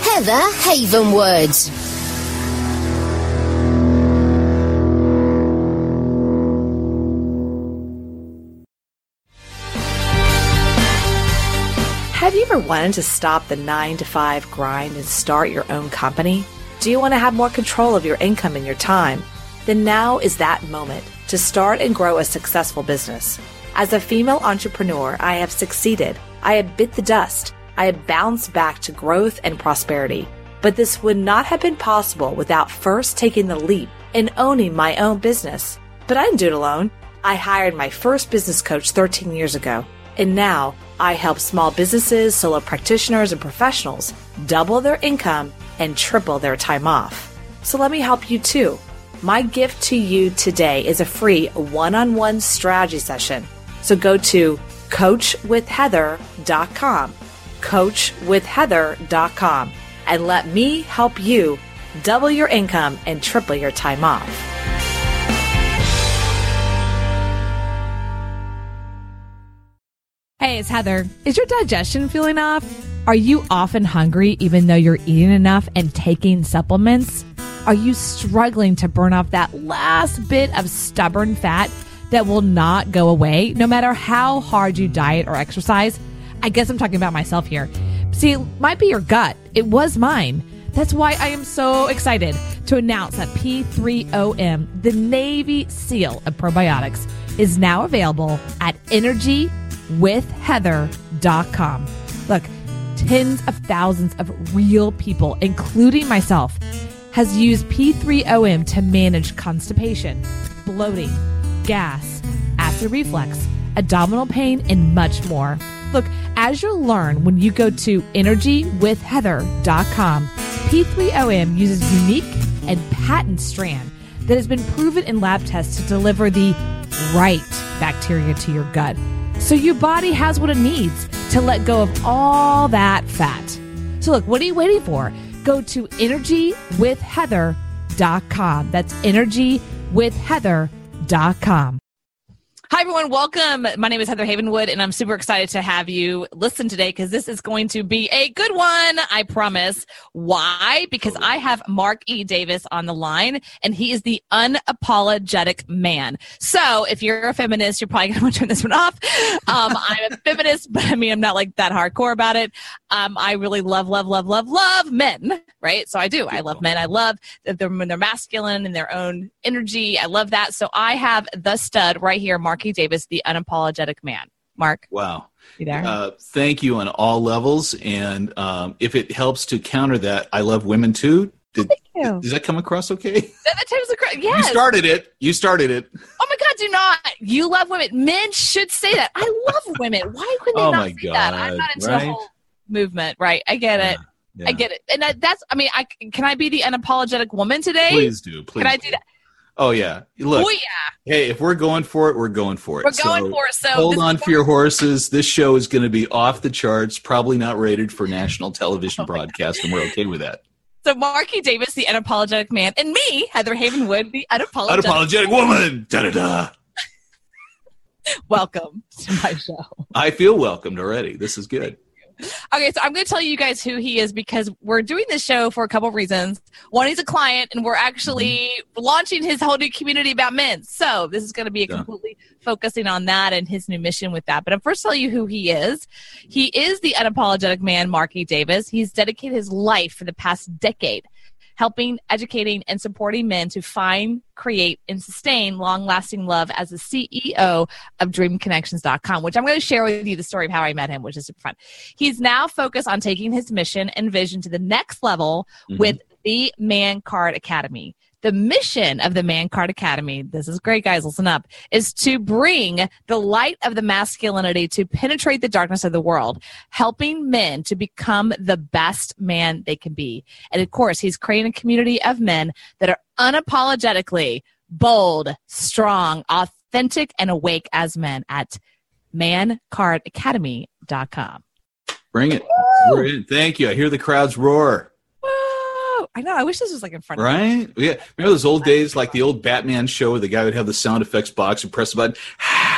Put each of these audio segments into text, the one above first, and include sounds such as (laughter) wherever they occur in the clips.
Heather Havenwood. Have you ever wanted to stop the 9 to 5 grind and start your own company? Do you want to have more control of your income and your time? Then now is that moment to start and grow a successful business. As a female entrepreneur, I have succeeded. I have bit the dust. I have bounced back to growth and prosperity. But this would not have been possible without first taking the leap and owning my own business. But I didn't do it alone. I hired my first business coach 13 years ago. And now I help small businesses, solo practitioners, and professionals double their income and triple their time off. So let me help you too. My gift to you today is a free one on one strategy session. So go to coachwithheather.com coachwithheather.com and let me help you double your income and triple your time off. Hey, it's Heather. Is your digestion feeling off? Are you often hungry even though you're eating enough and taking supplements? Are you struggling to burn off that last bit of stubborn fat that will not go away no matter how hard you diet or exercise? I guess I'm talking about myself here. See, it might be your gut. It was mine. That's why I am so excited to announce that P3OM, the Navy SEAL of probiotics, is now available at energywithheather.com. Look, tens of thousands of real people, including myself, has used P3OM to manage constipation, bloating, gas, acid reflux, abdominal pain, and much more. Look, as you'll learn when you go to energywithheather.com, P3OM uses unique and patent strand that has been proven in lab tests to deliver the right bacteria to your gut. So your body has what it needs to let go of all that fat. So look, what are you waiting for? Go to energywithheather.com. That's energywithheather.com. Hi, everyone. Welcome. My name is Heather Havenwood, and I'm super excited to have you listen today because this is going to be a good one. I promise. Why? Because I have Mark E. Davis on the line, and he is the unapologetic man. So if you're a feminist, you're probably going (laughs) to want to turn this one off. Um, I'm a feminist, but I mean, I'm not like that hardcore about it. Um, I really love, love, love, love, love men, right? So I do. I love men. I love that they're, they're masculine and their own energy. I love that. So I have the stud right here, Mark Davis, the unapologetic man. Mark. Wow. You there? Uh, thank you on all levels. And um, if it helps to counter that, I love women too. Did, oh, does that come across okay? (laughs) That, that across, yes. You started it. You started it. Oh my God, do not. You love women. Men should say that. I love women. Why couldn't they oh not say God, that? I'm not into right? the whole movement. Right. I get it. Yeah. I get it. And that, that's, I mean, I can I be the unapologetic woman today? Please do. Please. Can I do that? Oh yeah. Look. Oh yeah. Hey, if we're going for it, we're going for it. We're going so for it. So hold on for your horses. This show is going to be off the charts. Probably not rated for national television (laughs) oh broadcast, and we're okay with that. So Marky Davis, the unapologetic man, and me, Heather Havenwood, the unapologetic, unapologetic woman. Da da da. Welcome to my show. I feel welcomed already. This is good. Okay, so I'm going to tell you guys who he is because we're doing this show for a couple of reasons. One, he's a client, and we're actually mm-hmm. launching his whole new community about men. So this is going to be yeah. completely focusing on that and his new mission with that. But I'm first tell you who he is. He is the unapologetic man, Marky Davis. He's dedicated his life for the past decade helping, educating, and supporting men to find, create, and sustain long lasting love as the CEO of DreamConnections.com, which I'm going to share with you the story of how I met him, which is super fun. He's now focused on taking his mission and vision to the next level mm-hmm. with the Man Card Academy. The mission of the Man Card Academy, this is great, guys, listen up, is to bring the light of the masculinity to penetrate the darkness of the world, helping men to become the best man they can be. And of course, he's creating a community of men that are unapologetically bold, strong, authentic, and awake as men at mancardacademy.com. Bring it. Thank you. I hear the crowds roar. I know. I wish this was like in front right? of Right? Yeah. Remember those old days, like the old Batman show where the guy would have the sound effects box and press the button? (sighs) Ah,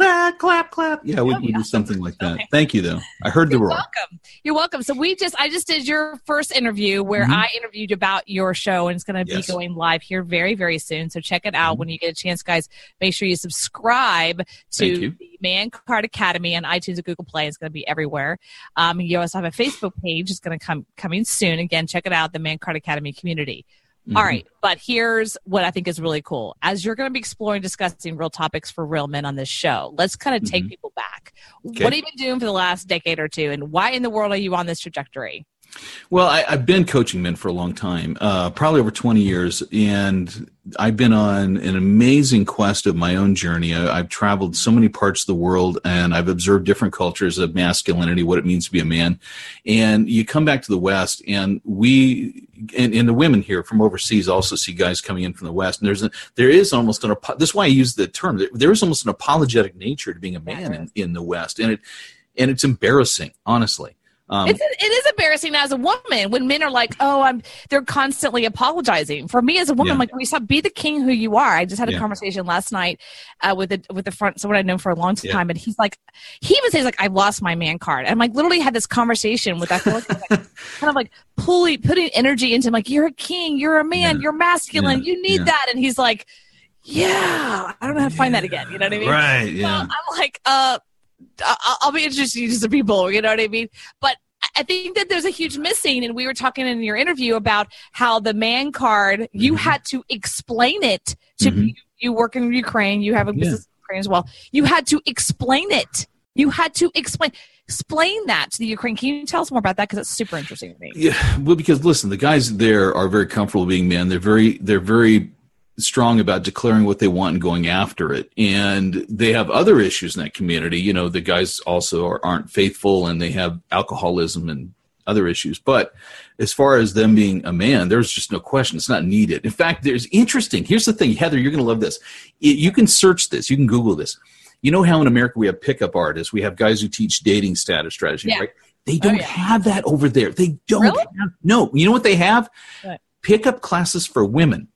clap, clap, clap. Yeah, we would do something like that. Thank you, though. I heard You're the roar. Welcome. You're welcome. So we just, I just did your first interview where mm-hmm. I interviewed about your show, and it's going to yes. be going live here very, very soon. So check it out mm-hmm. when you get a chance, guys. Make sure you subscribe to the Man Card Academy on iTunes and Google Play. It's going to be everywhere. Um, you also have a Facebook page. It's going to come coming soon. Again, check it out. The Man Card Academy community. Mm-hmm. All right, but here's what I think is really cool. As you're going to be exploring, discussing real topics for real men on this show, let's kind of take mm-hmm. people back. Okay. What have you been doing for the last decade or two, and why in the world are you on this trajectory? Well, I, have been coaching men for a long time, uh, probably over 20 years, and I've been on an amazing quest of my own journey. I, have traveled so many parts of the world, and I've observed different cultures of masculinity, what it means to be a man. And you come back to the West, and we and, and the women here from overseas also see guys coming in from the West, and there's a, there is almost an this is why I use the term. There is almost an apologetic nature to being a man in, in the West, and it and it's embarrassing, honestly. Um, it's, it is embarrassing as a woman when men are like, "Oh, I'm." They're constantly apologizing. For me as a woman, yeah. Like, "We stop. Be the king who you are." I just had a yeah. conversation last night uh, with the with the front someone I've known for a long time, yeah. and he's like, he even says like, "I lost my man card." And I'm like, literally had this conversation with that like, (laughs) kind of like pulling putting energy into him, like, "You're a king. You're a man. You're masculine. You need that." And he's like, "Yeah, I don't know how to find that again." You know what I mean? Right. Yeah. So I'm like, uh I'll be you to some people, you know what I mean? But I think that there's a huge missing, and we were talking in your interview about how the man card, you mm-hmm. had to explain it to mm-hmm. you, you, work in Ukraine, you have a business yeah. in Ukraine as well. You had to explain it. You had to explain explain that to the Ukraine. Can you tell us more about that? Because it's super interesting to me. Yeah, well, because listen, the guys there are very comfortable being men. They're very, they're very strong about declaring what they want and going after it. And they have other issues in that community. You know, the guys also are, aren't faithful and they have alcoholism and other issues. But as far as them being a man, there's just no question. It's not needed. In fact, there's interesting. Here's the thing, Heather, you're going to love this. It, you can search this. You can Google this. You know how in America we have pickup artists. We have guys who teach dating status strategy, yeah. right? They oh, don't oh, yeah. have that over there. They don't really? have, no. You know what they have? What? Pickup classes for women.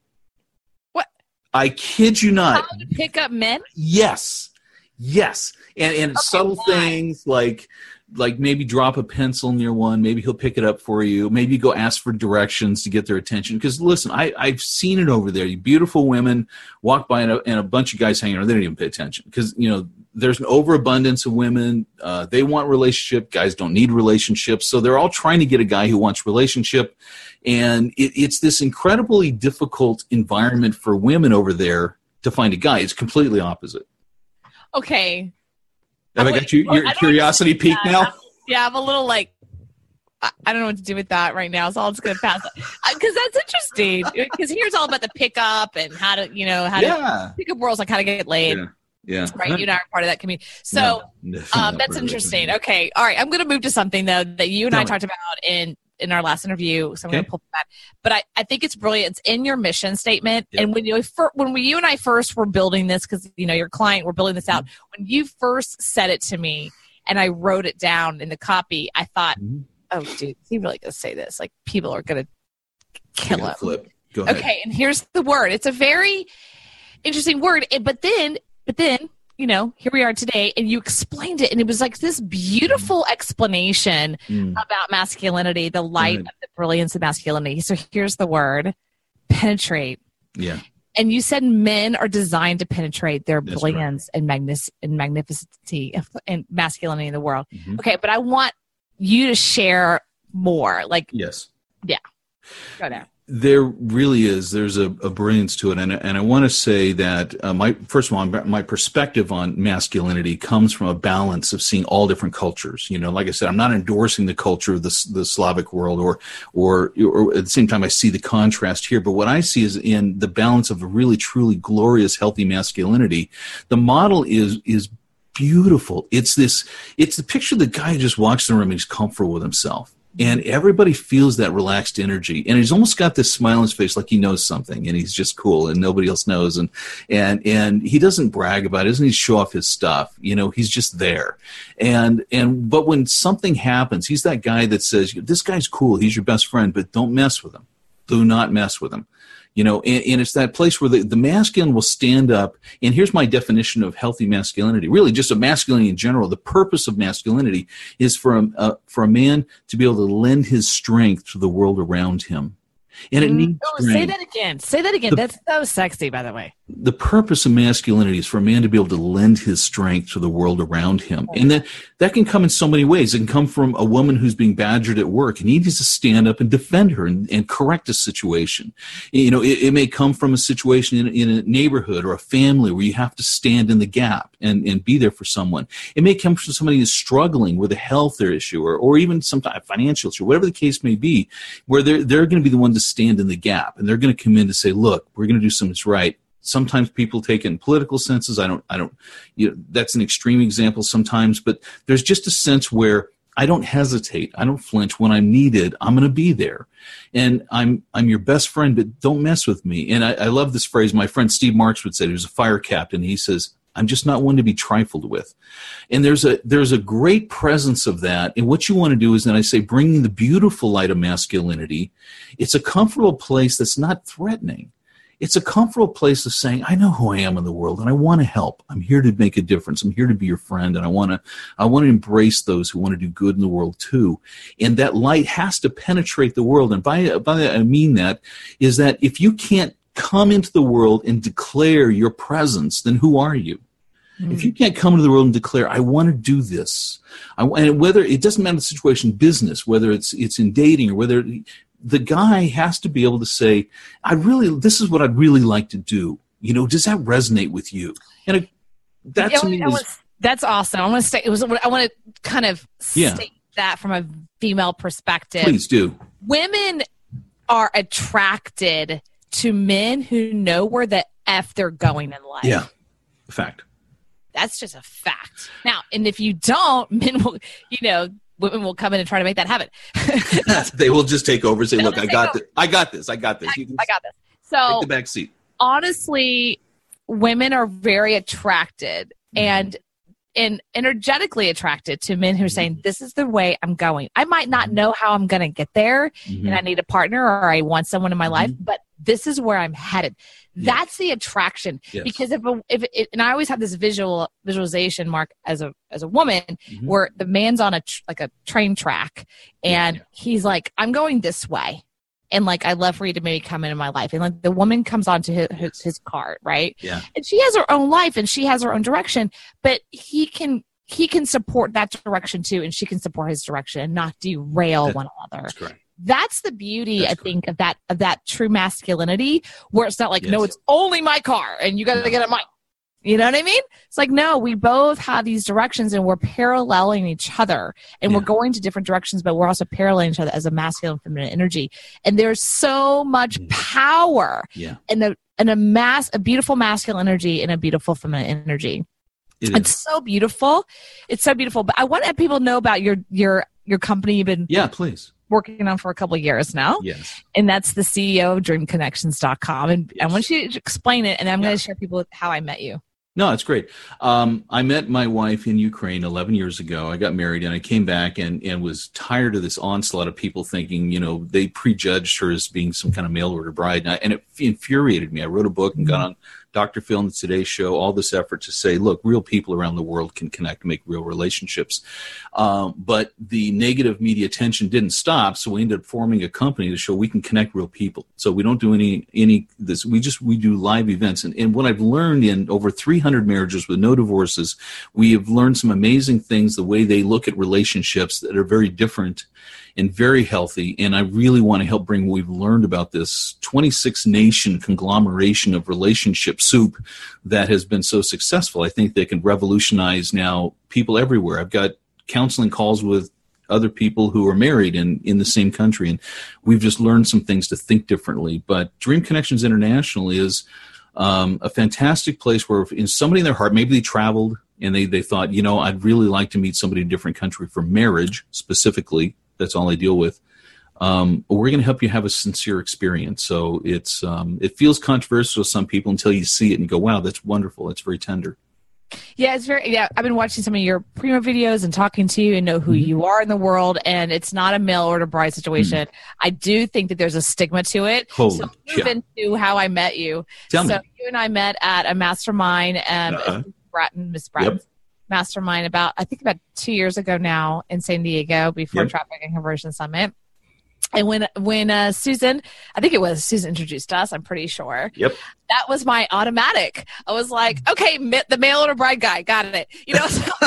I kid you not. How to pick up men? Yes. Yes. And and okay, subtle why? things like like maybe drop a pencil near one maybe he'll pick it up for you maybe go ask for directions to get their attention because listen I, i've seen it over there you beautiful women walk by and a, and a bunch of guys hanging around they don't even pay attention because you know there's an overabundance of women uh, they want relationship guys don't need relationships so they're all trying to get a guy who wants relationship and it, it's this incredibly difficult environment for women over there to find a guy it's completely opposite okay have I got you your curiosity peak now? Yeah, I'm a little like I don't know what to do with that right now, so I'll just gonna pass because that's interesting. Because here's all about the pickup and how to, you know, how yeah. to pick up girls, like how to get laid. Yeah. Yeah. Right. You and I are part of that community. So no, um, that's interesting. Okay. All right. I'm going to move to something though that you and Tell I me. talked about in in our last interview. So I'm okay. going to pull that. But I, I think it's brilliant. It's in your mission statement. Yep. And when you when we, you and I first were building this, because you know your client, we're building this out. Mm-hmm. When you first said it to me, and I wrote it down in the copy, I thought, mm-hmm. oh, dude, he really going to say this? Like people are going to kill him. Flip. Okay, and here's the word. It's a very interesting word, but then, but then you know, here we are today, and you explained it, and it was like this beautiful explanation mm. about masculinity, the light of the brilliance of masculinity. So here's the word penetrate. Yeah. And you said men are designed to penetrate their That's brilliance right. and, magnific- and magnificency and masculinity in the world. Mm-hmm. Okay, but I want you to share more. Like, yes. Yeah. Go there. There really is. There's a, a brilliance to it, and and I want to say that uh, my first of all, my perspective on masculinity comes from a balance of seeing all different cultures. You know, like I said, I'm not endorsing the culture of the the Slavic world, or or or at the same time, I see the contrast here. But what I see is in the balance of a really truly glorious, healthy masculinity. The model is is beautiful. It's this. It's the picture of the guy who just walks in the room and he's comfortable with himself and everybody feels that relaxed energy. And he's almost got this smile on his face like he knows something and he's just cool and nobody else knows. And and and he doesn't brag about it. Doesn't he show off his stuff. You know he's just there. And and but when something happens he's that guy that says this guy's cool. He's your best friend but don't mess with him. Do not mess with him you know and, and, it's that place where the, the masculine will stand up and here's my definition of healthy masculinity. Really just a masculinity in general the purpose of masculinity is for a, uh, for a man to be able to lend his strength to the world around him and it mm. needs oh, say that again say that again the, that's so sexy by the way the purpose of masculinity is for a man to be able to lend his strength to the world around him. And that, that can come in so many ways. It can come from a woman who's being badgered at work and he needs to stand up and defend her and, and correct a situation. You know, it, it may come from a situation in, in, a neighborhood or a family where you have to stand in the gap and, and be there for someone. It may come from somebody who's struggling with a health issue or, or even some financial issue, whatever the case may be, where they're, they're going to be the one to stand in the gap. And they're going to come in to say, look, we're going to do something right. Sometimes people take it in political senses. I don't i don't you know that's an extreme example sometimes but there's just a sense where i don't hesitate. I don't flinch. When i'm needed i'm going to be there. And i'm i'm your best friend but don't mess with me. And I, I love this phrase. My friend steve marks would say he was a fire captain. He says i'm just not one to be trifled with and there's a there's a great presence of that and what you want to do is then i say bringing the beautiful light of masculinity it's a comfortable place that's not threatening it's a comfortable place of saying, I know who I am in the world and I want to help. I'm here to make a difference. I'm here to be your friend and I want to, I want to embrace those who want to do good in the world too. And that light has to penetrate the world. And by, by that, I mean that is that if you can't come into the world and declare your presence, then who are you? Mm-hmm. If you can't come into the world and declare, I want to do this, I, and whether it doesn't matter the situation, business, whether it's it's in dating or whether the guy has to be able to say, I really, this is what I'd really like to do. You know, does that resonate with you? And it, that to me is, that's awesome. I want to say, it was, I want to kind of yeah. state that from a female perspective. Please do. Women are attracted to men who know where the F they're going in life. Yeah. Fact. That's just a fact. Now, and if you don't, (laughs) men will, you know, women will come in and try to make that happen. (laughs) they will just take over and say, "Look, I got this. I got this. I got this. I, I got this." So take the back seat. Honestly, women are very attracted mm-hmm. and and energetically attracted to men who are saying, This is the way I'm going. I might not mm-hmm. know how I'm going to get there mm-hmm. and I need a partner or I want someone in my life, mm-hmm. but this is where I'm headed. Yes. That's the attraction. Yes. Because if a, if it, and I always have this visual visualization mark as a as a woman mm-hmm. where the man's on a tr- like a train track and yeah. he's like, I'm going this way and like I'd love for you to maybe come into my life. And like the woman comes onto his, his, his cart, right? Yeah. And she has her own life and she has her own direction, but he can he can support that direction too, and she can support his direction and not derail that, one another. That's correct. That's the beauty, that's I think, of that of that true masculinity, where it's not like, yes. no, it's only my car, and you got to no. get it mine. You know what I mean? It's like, no, we both have these directions and we're paralleling each other and yeah. we're going to different directions, but we're also paralleling each other as a masculine feminine energy. And there's so much mm. power yeah. in a, in a mass, a beautiful masculine energy and a beautiful feminine energy. It it's so beautiful. It's so beautiful. But I want to have people know about your, your, your company you've been yeah, please working on for a couple of years now. Yes. And that's the CEO of dreamconnections.com. And yes. I want you to explain it and I'm yeah. going to share people how I met you. No, it's great. Um, I met my wife in Ukraine 11 years ago. I got married and I came back and, and was tired of this onslaught of people thinking, you know, they prejudged her as being some kind of mail order bride. And, I, and it infuriated me. I wrote a book and got mm-hmm. on Dr. Phil and the Today Show, all this effort to say, look, real people around the world can connect, make real relationships. Um, but the negative media attention didn't stop, so we ended up forming a company to show we can connect real people. So we don't do any any this. We just we do live events, and, and what I've learned in over 300 marriages with no divorces, we have learned some amazing things. The way they look at relationships that are very different and very healthy. And I really want to help bring what we've learned about this 26 nation conglomeration of relationship soup that has been so successful. I think they can revolutionize now people everywhere. I've got counseling calls with other people who are married in, in the same country. And we've just learned some things to think differently. But Dream Connections International is um, a fantastic place where in somebody in their heart, maybe they traveled and they, they thought, you know, I'd really like to meet somebody in a different country for marriage specifically. That's all I deal with. Um, we're going to help you have a sincere experience. So it's um, it feels controversial to some people until you see it and go, wow, that's wonderful. It's very tender. Yeah, it's very. Yeah, I've been watching some of your primo videos and talking to you and know who mm-hmm. you are in the world. And it's not a mail order bride situation. Mm-hmm. I do think that there's a stigma to it. Holy, so move yeah. into how I met you. Tell so me. you and I met at a mastermind. Um, uh-huh. Bratton, Miss Bratton. Yep. Mastermind about I think about two years ago now in San Diego before yep. Traffic and Conversion Summit. And when when uh, Susan, I think it was Susan introduced us. I'm pretty sure. Yep. That was my automatic. I was like, okay, the mail order bride guy, got it. You know, so, (laughs) (laughs)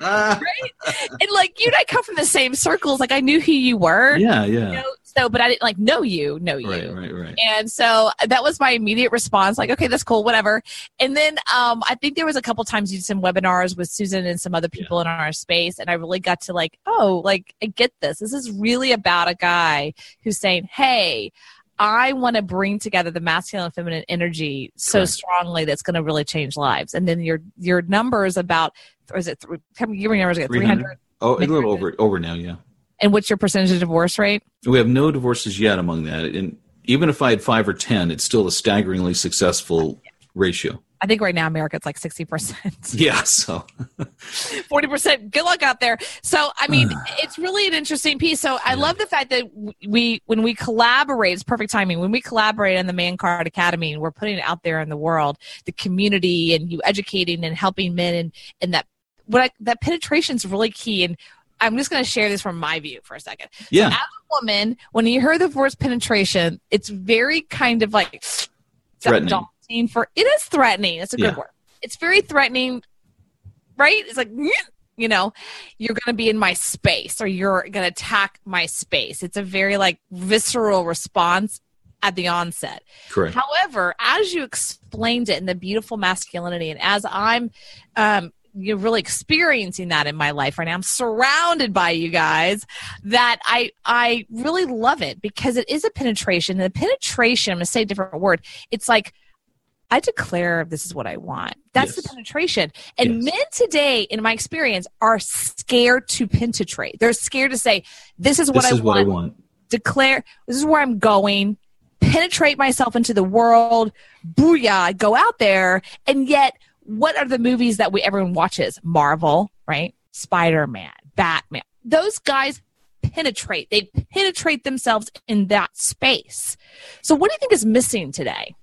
right? And like you and I come from the same circles. Like I knew who you were. Yeah, yeah. You know? So, but I didn't like know you, know you. Right, right, right. And so that was my immediate response. Like, okay, that's cool, whatever. And then um, I think there was a couple times you did some webinars with Susan and some other people yeah. in our space, and I really got to like, oh, like I get this. This is really about a guy who's saying, hey. I want to bring together the masculine and feminine energy so Correct. strongly that's going to really change lives. And then your your numbers about, or is it? Three, give me numbers. Three hundred. Oh, a little over over now. Yeah. And what's your percentage of divorce rate? We have no divorces yet among that. And even if I had five or 10, it's still a staggeringly successful ratio. I think right now America it's like 60%. (laughs) Yeah, so (laughs) 40%. Good luck out there. So, I mean, (sighs) it's really an interesting piece. So, I yeah. love the fact that we when we collaborate, it's perfect timing. When we collaborate on the Man Card Academy and we're putting it out there in the world, the community and you educating and helping men and and that what I, that penetration is really key and I'm just going to share this from my view for a second. Yeah. So as a woman, when you hear the word penetration, it's very kind of like threatening. Daunting for it is threatening. It's a good yeah. word. It's very threatening, right? It's like you know, you're going to be in my space or you're going to attack my space. It's a very like visceral response at the onset. Correct. However, as you explained it in the beautiful masculinity, and as I'm um, you're really experiencing that in my life right now. I'm surrounded by you guys that I I really love it because it is a penetration. And the penetration, I'm gonna say a different word. It's like I declare this is what I want. That's yes. the penetration. And yes. men today, in my experience, are scared to penetrate. They're scared to say, This is what, this I, is want. what I want. Declare this is where I'm going. Penetrate myself into the world. Booyah, go out there. And yet what are the movies that we everyone watches? Marvel, right? Spider Man, Batman. Those guys penetrate. They penetrate themselves in that space. So, what do you think is missing today?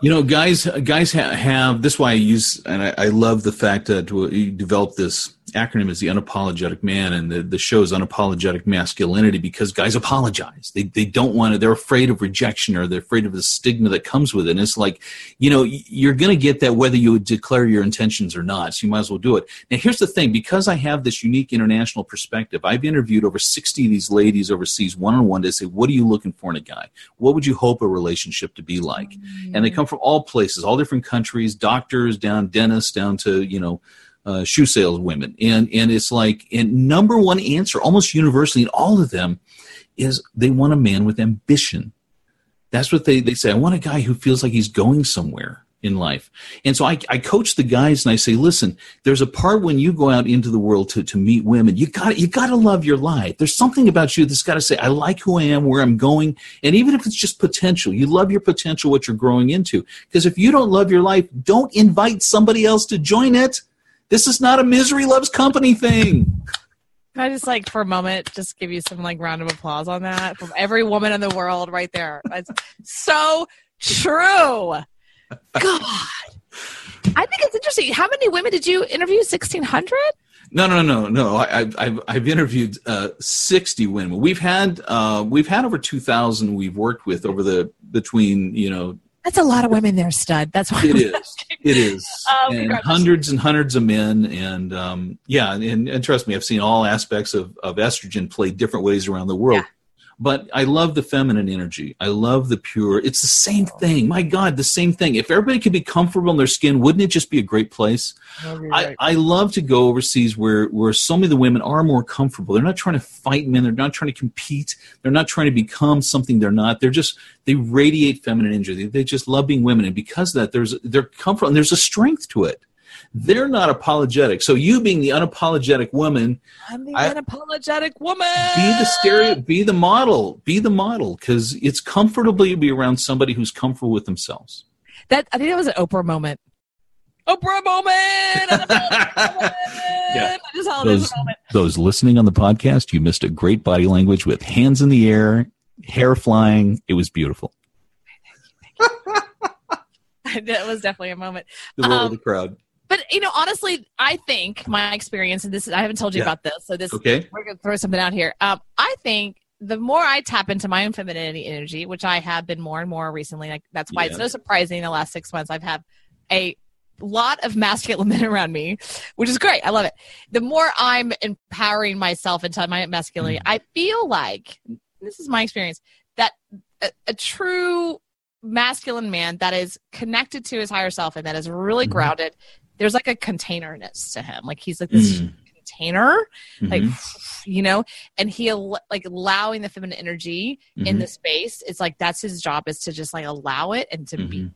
You know, guys, guys have, have this. Why I use, and I, I love the fact that you developed this acronym is the unapologetic man and the, the show is unapologetic masculinity because guys apologize. They, they don't want to they're afraid of rejection or they're afraid of the stigma that comes with it. And it's like you know you're going to get that whether you declare your intentions or not so you might as well do it. Now here's the thing because i have this unique international perspective i've interviewed over 60 of these ladies overseas one-on-one to say what are you looking for in a guy? What would you hope a relationship to be like? Mm-hmm. and they come from all places all different countries doctors down dentists down to you know uh, shoe saleswomen, and and it's like and number one answer almost universally in all of them is they want a man with ambition. That's what they they say. I want a guy who feels like he's going somewhere in life. And so I, I coach the guys and I say, listen, there's a part when you go out into the world to, to meet women, you got you got to love your life. There's something about you that's got to say, I like who I am, where I'm going, and even if it's just potential, you love your potential, what you're growing into. Because if you don't love your life, don't invite somebody else to join it. This is not a misery loves company thing. Can I just like for a moment just give you some like round of applause on that from every woman in the world right there. That's so true. God. I think it's interesting. How many women did you interview? Sixteen hundred? No, no, no, no. I, have I've interviewed uh, sixty women. We've had uh, we've had over two thousand. We've worked with over the between you know That's a lot of women there, stud. That's why It is. asking. It is. Um, (laughs) and hundreds and hundreds of men. And um, yeah, and, and trust me, I've seen all aspects of, of estrogen played different ways around the world. But I love the feminine energy. I love the pure. It's the same oh. thing. My God, the same thing. If everybody could be comfortable in their skin, wouldn't it just be a great place? I, I love to go overseas where, where so many of the women are more comfortable. They're not trying to fight men. They're not trying to compete. They're not trying to become something they're not. They're just, they radiate feminine energy. They, they just love being women. And because of that, there's, they're comfortable and there's a strength to it. They're not apologetic. So you being the unapologetic woman, I'm the I- unapologetic woman. be the stereo, be the model, be the model because it's comfortable to be around somebody who's comfortable with themselves. That I think that was an Oprah moment. Oprah moment. (laughs) Yeah. I just call it as Those, moment. those listening on the podcast, you missed a great body language with hands in the air, hair flying. It was beautiful. (laughs) (laughs) that was definitely a moment. The roar Um, of the crowd. But you know, honestly, I think my experience, and this is I haven't told you Yeah. about this, so this Okay. we're gonna throw something out here. Um, I think the more I tap into my own femininity energy, which I have been more and more recently, like that's why it's Yeah. no surprising in the last six months I've had a lot of masculine (laughs) men around me, which is great. I love it. The more I'm empowering myself into my masculinity, I feel like this is my experience that a, a true masculine man that is connected to his higher self and that is really Mhm. grounded, there's like a containerness to him. Like he's like this Mm. container like Mhm. (sighs) you know and he al- like allowing the feminine energy in Mhm. the space it's like that's his job is to just like allow it and to be Mhm.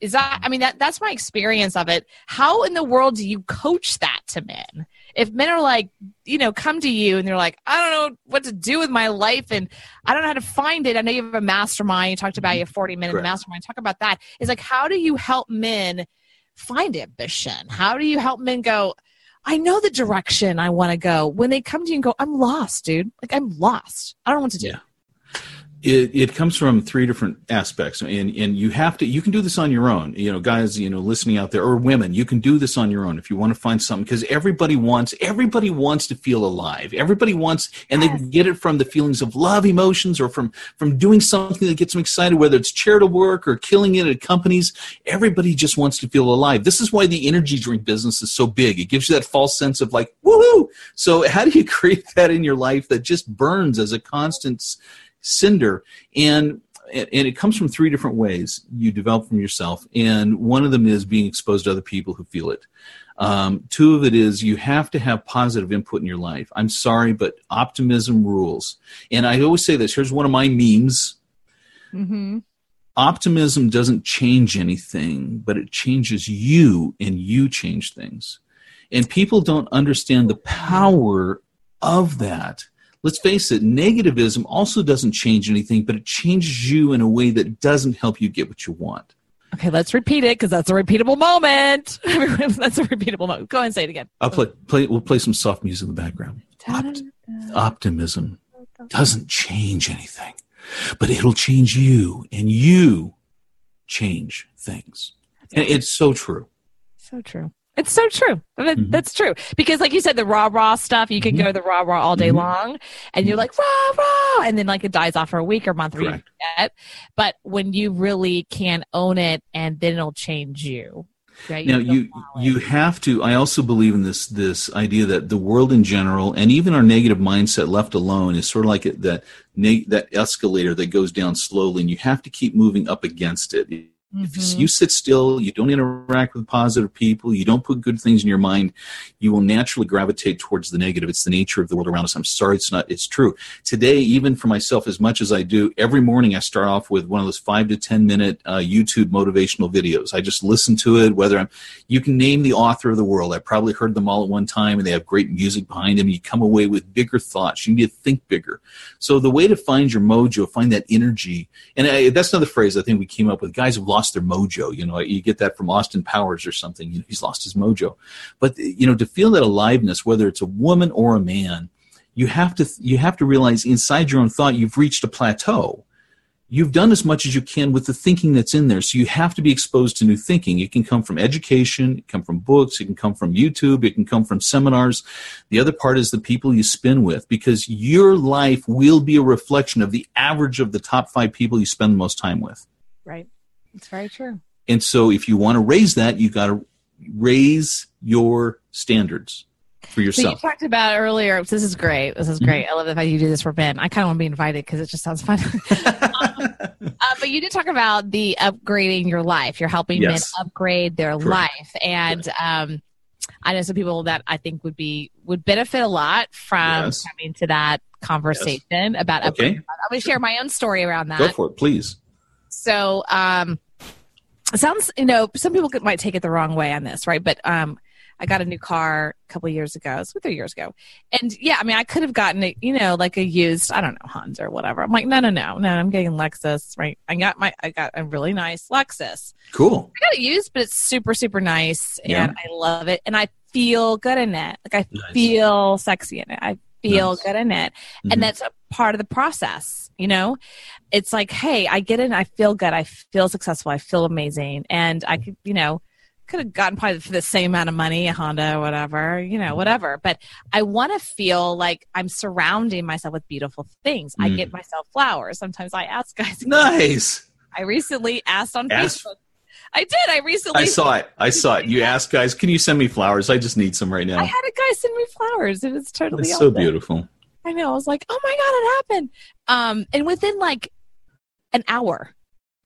is that i mean that that's my experience of it how in the world do you coach that to men if men are like you know come to you and they're like i don't know what to do with my life and i don't know how to find it i know you have a mastermind you talked about you have 40 minute Correct. mastermind talk about that it's like how do you help men find ambition how do you help men go I know the direction I want to go. When they come to you and go, I'm lost, dude. Like I'm lost. I don't know what to do. Yeah. It, it comes from three different aspects. And, and you have to you can do this on your own. You know guys you know listening out there or women you can do this on your own if you want to find something because everybody wants everybody wants to feel alive. Everybody wants and they get it from the feelings of love emotions or from from doing something that gets them excited whether it's charitable work or killing it at companies. Everybody just wants to feel alive. This is why the energy drink business is so big. It gives you that false sense of like woohoo! So how do you (laughs) create that in your life that just burns as a constant cinder and and it comes from three different ways you develop from yourself and one of them is being exposed to other people who feel it um, two of it is you have to have positive input in your life i'm sorry but optimism rules and i always say this here's one of my memes Mm-hmm. optimism doesn't change anything, but it changes you and you change things. And people don't understand the power of that. Let's face it, negativism also doesn't change anything, but it changes you in a way that doesn't help you get what you want. Okay, let's repeat it because that's a repeatable moment. (laughs) that's a repeatable moment. Go ahead and say it again. I'll play, play we'll play some soft music in the background. Opt- optimism doesn't change anything, but it'll change you and you change things. And it's so true. So true. It's so true. That- Mhm. That's true. Because, like you said, the rah rah stuff, you can go the rah rah all day Mhm. long, and you're like rah rah, and then like it dies off for a week or month or you forget. But when you really can own it, and then it'll change you. Right? now can you you have to i also believe in this this idea that the world in general and even our negative mindset left alone is sort of like that that escalator that goes down slowly and you have to keep moving up against it if Mhm. you sit still you don't interact with positive people you don't put good things in your mind you will naturally gravitate towards the negative. It's the nature of the world around us. I'm sorry it's not it's true. Today even for myself as much as i do every morning i start off with one of those five to ten minute uh, youtube motivational videos. I just listen to it whether i'm you can name the author of the world. I probably heard them all at one time and they have great music behind them. You come away with bigger thoughts. You need to think bigger. So the way to find your mojo find that energy and I, that's another phrase i think we came up with. Guys have lost their mojo you know you get that from austin powers or something you know, he's lost his mojo. But you know to feel that aliveness whether it's a woman or a man you have to you have to realize inside your own thought you've reached a plateau. You've done as much as you can with the thinking that's in there. So you have to be exposed to new thinking. It can come from education it can come from books it can come from youtube it can come from seminars. The other part is the people you spin with because your life will be a reflection of the average of the top five people you spend the most time with. Right. It's very true. And so if you want to raise that, you got to raise your standards for So you talked about earlier. This is great. This is Mm-hmm. great. I love the fact you do this for Ben. I kind of want to be invited because it just sounds fun. (laughs) um, uh, but you did talk about the upgrading your life. You're helping Yes. men upgrade their Correct. life, and um, I know some people that I think would be would benefit a lot from Yes. coming to that conversation about upgrading. Okay. I'm going to share my own story around that. Go for it, please. So, um, it sounds, you know, some people might take it the wrong way on this, right? But, um, I got a new car a couple of years ago, it's three years ago. And yeah, I mean, I could have gotten it, you know, like a used, I don't know, Honda or whatever. I'm like, no, no, no, no, I'm getting Lexus, right? I got my, I got a really nice Lexus. Cool. I got it used, but it's super, super nice. Yeah. And I love it. And I feel good in it. Like I Nice. feel sexy in it. I feel Nice. good in it Mhm. and that's a part of the process you know it's like hey i get in i feel good i feel successful i feel amazing and i could you know could have gotten probably for the same amount of money a honda or whatever you know whatever but i want to feel like i'm surrounding myself with beautiful things i Mm. get myself flowers sometimes i ask guys (laughs) nice. i recently asked on Ask- facebook i did i recently I saw it. I saw it. You asked guys, can you send me flowers? I just need some right now. I had a guy send me flowers it was totally It's so beautiful. I know. I was like, oh my God, it happened. Um, and within like an hour,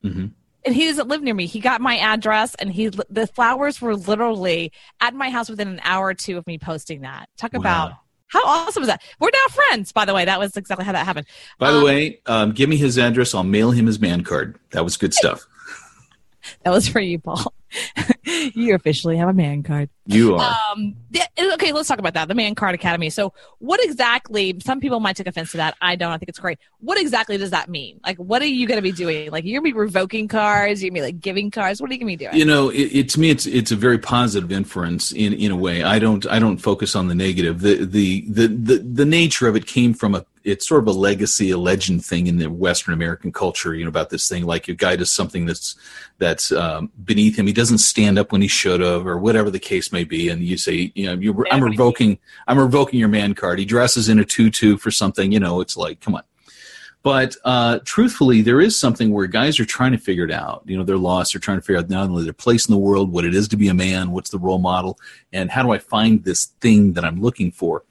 hmm and he doesn't live near me. He got my address, and he the flowers were literally at my house within an hour or two of me posting that. Talk about how awesome is that? We're now friends, by the way. That was exactly how that happened. By the Um, way, um, give me his address. I'll mail him his man card. That was good stuff. That was for you, Paul. (laughs) you officially have a man card. You are. Um, okay, let's talk about that. The Man Card Academy. So, what exactly? Some people might take offense to that. I don't. I think it's great. What exactly does that mean? Like, what are you going to be doing? Like, you're going to be revoking cards. You're going to be like giving cards. What are you going to be doing? you know, it, it to me, it's it's a very positive inference in in a way. I don't I don't focus on the negative. The the the the, the nature of it came from a it's sort of a legacy, a legend thing in the Western American culture. You know about this thing, like a guy does something that's that's um, beneath him. He doesn't stand up when he should have, or whatever the case may be. And you say, you know, you, I'm revoking I'm revoking your man card. He dresses in a tutu for something. You know, it's like, come on. But uh, truthfully, there is something where guys are trying to figure it out. You know, they're lost. They're trying to figure out not only their place in the world, what it is to be a man, what's the role model, and how do I find this thing that I'm looking for.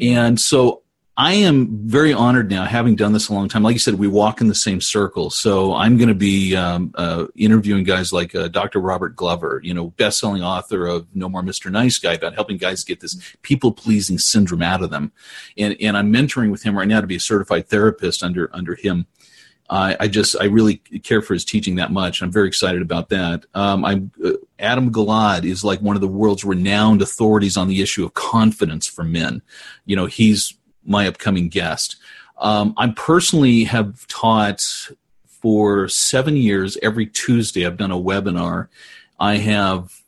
And so I am very honored now, having done this a long time. Like you said, we walk in the same circle. So I'm going to be um, uh, interviewing guys like uh, Dr. Robert Glover, you know, best-selling author of No More Mr. Nice Guy, about helping guys get this people-pleasing syndrome out of them. And and I'm mentoring with him right now to be a certified therapist under under him. I, I just I really care for his teaching that much. I'm very excited about that. Um, I'm uh, Adam Gilad is like one of the world's renowned authorities on the issue of confidence for men. You know, he's my upcoming guest. Um, I personally have taught for seven years every Tuesday. I've done a webinar. I have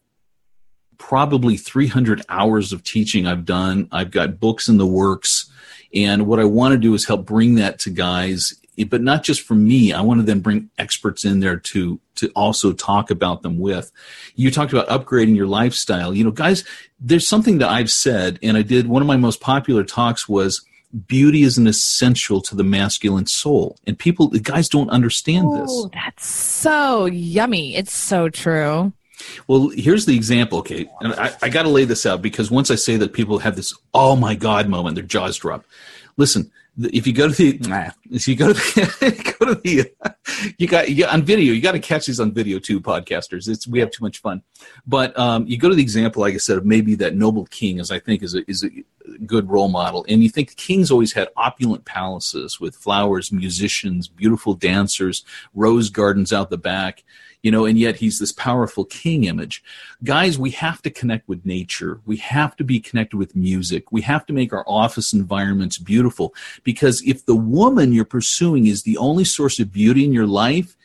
probably 300 hours of teaching I've done. I've got books in the works. And what I want to do is help bring that to guys, but not just for me. I want to then bring experts in there to to also talk about them with. You talked about upgrading your lifestyle. You know, guys, there's something that I've said, and I did one of my most popular talks was beauty is an essential to the masculine soul. And people the guys don't understand this. Oh, that's so yummy. It's so true. Well, here's the example, okay? And I, I got to lay this out because once I say that people have this "oh my god" moment, their jaws drop. Listen, if you go to the, nah, if you go to the, (laughs) go to the, you got you, on video. You got to catch these on video too, podcasters. It's we have too much fun. But um, you go to the example, like I said, of maybe that noble king, as I think is a, is a good role model, and you think kings always had opulent palaces with flowers, musicians, beautiful dancers, rose gardens out the back you know, and yet he's this powerful king image. Guys, we have to connect with nature. We have to be connected with music. We have to make our office environments beautiful because if the woman you're pursuing is the only source of beauty in your life,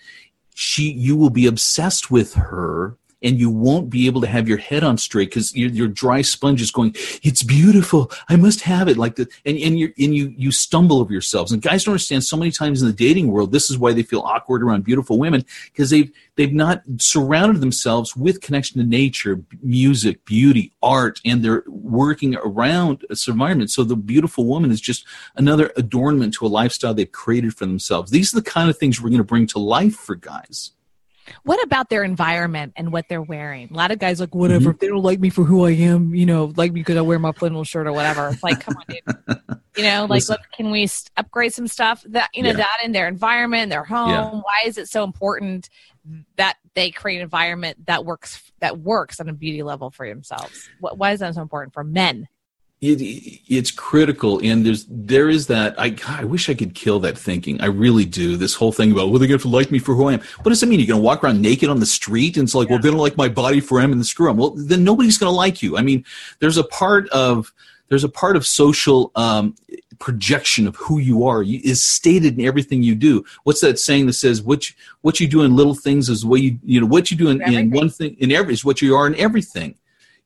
she you will be obsessed with her and you won't be able to have your head on straight because your, your dry sponge is going it's beautiful. I must have it. Like that and, and you and you you stumble over yourselves. And guys don't understand so many times in the dating world this is why they feel awkward around beautiful women because they've they've not surrounded themselves with connection to nature music beauty art and they're working around a environment so the beautiful woman is just another adornment to a lifestyle they've created for themselves. These are the kind of things we're going to bring to life for guys What about their environment and what they're wearing? A lot of guys like whatever. Mm-hmm. If they don't like me for who I am, you know, like me because I wear my flannel shirt or whatever. It's like, come on, dude. (laughs) You know, like, look, can we upgrade some stuff that you know yeah. that in their environment, their home? Yeah. Why is it so important that they create an environment that works that works on a beauty level for themselves? Why is that so important for men? It, it's critical and there's there is that I God, I wish I could kill that thinking. I really do this whole thing about well they going to like me for who I am. What does it mean? You're going to walk around naked on the street and it's like yeah. well they don't like my body for him and screw them well then nobody's going to like you. I mean there's a part of there's a part of social um, projection of who you are. You, is stated in everything you do. What's that saying that says what you, what you do in little things is what you you know what you do in, in one thing in every is what you are in everything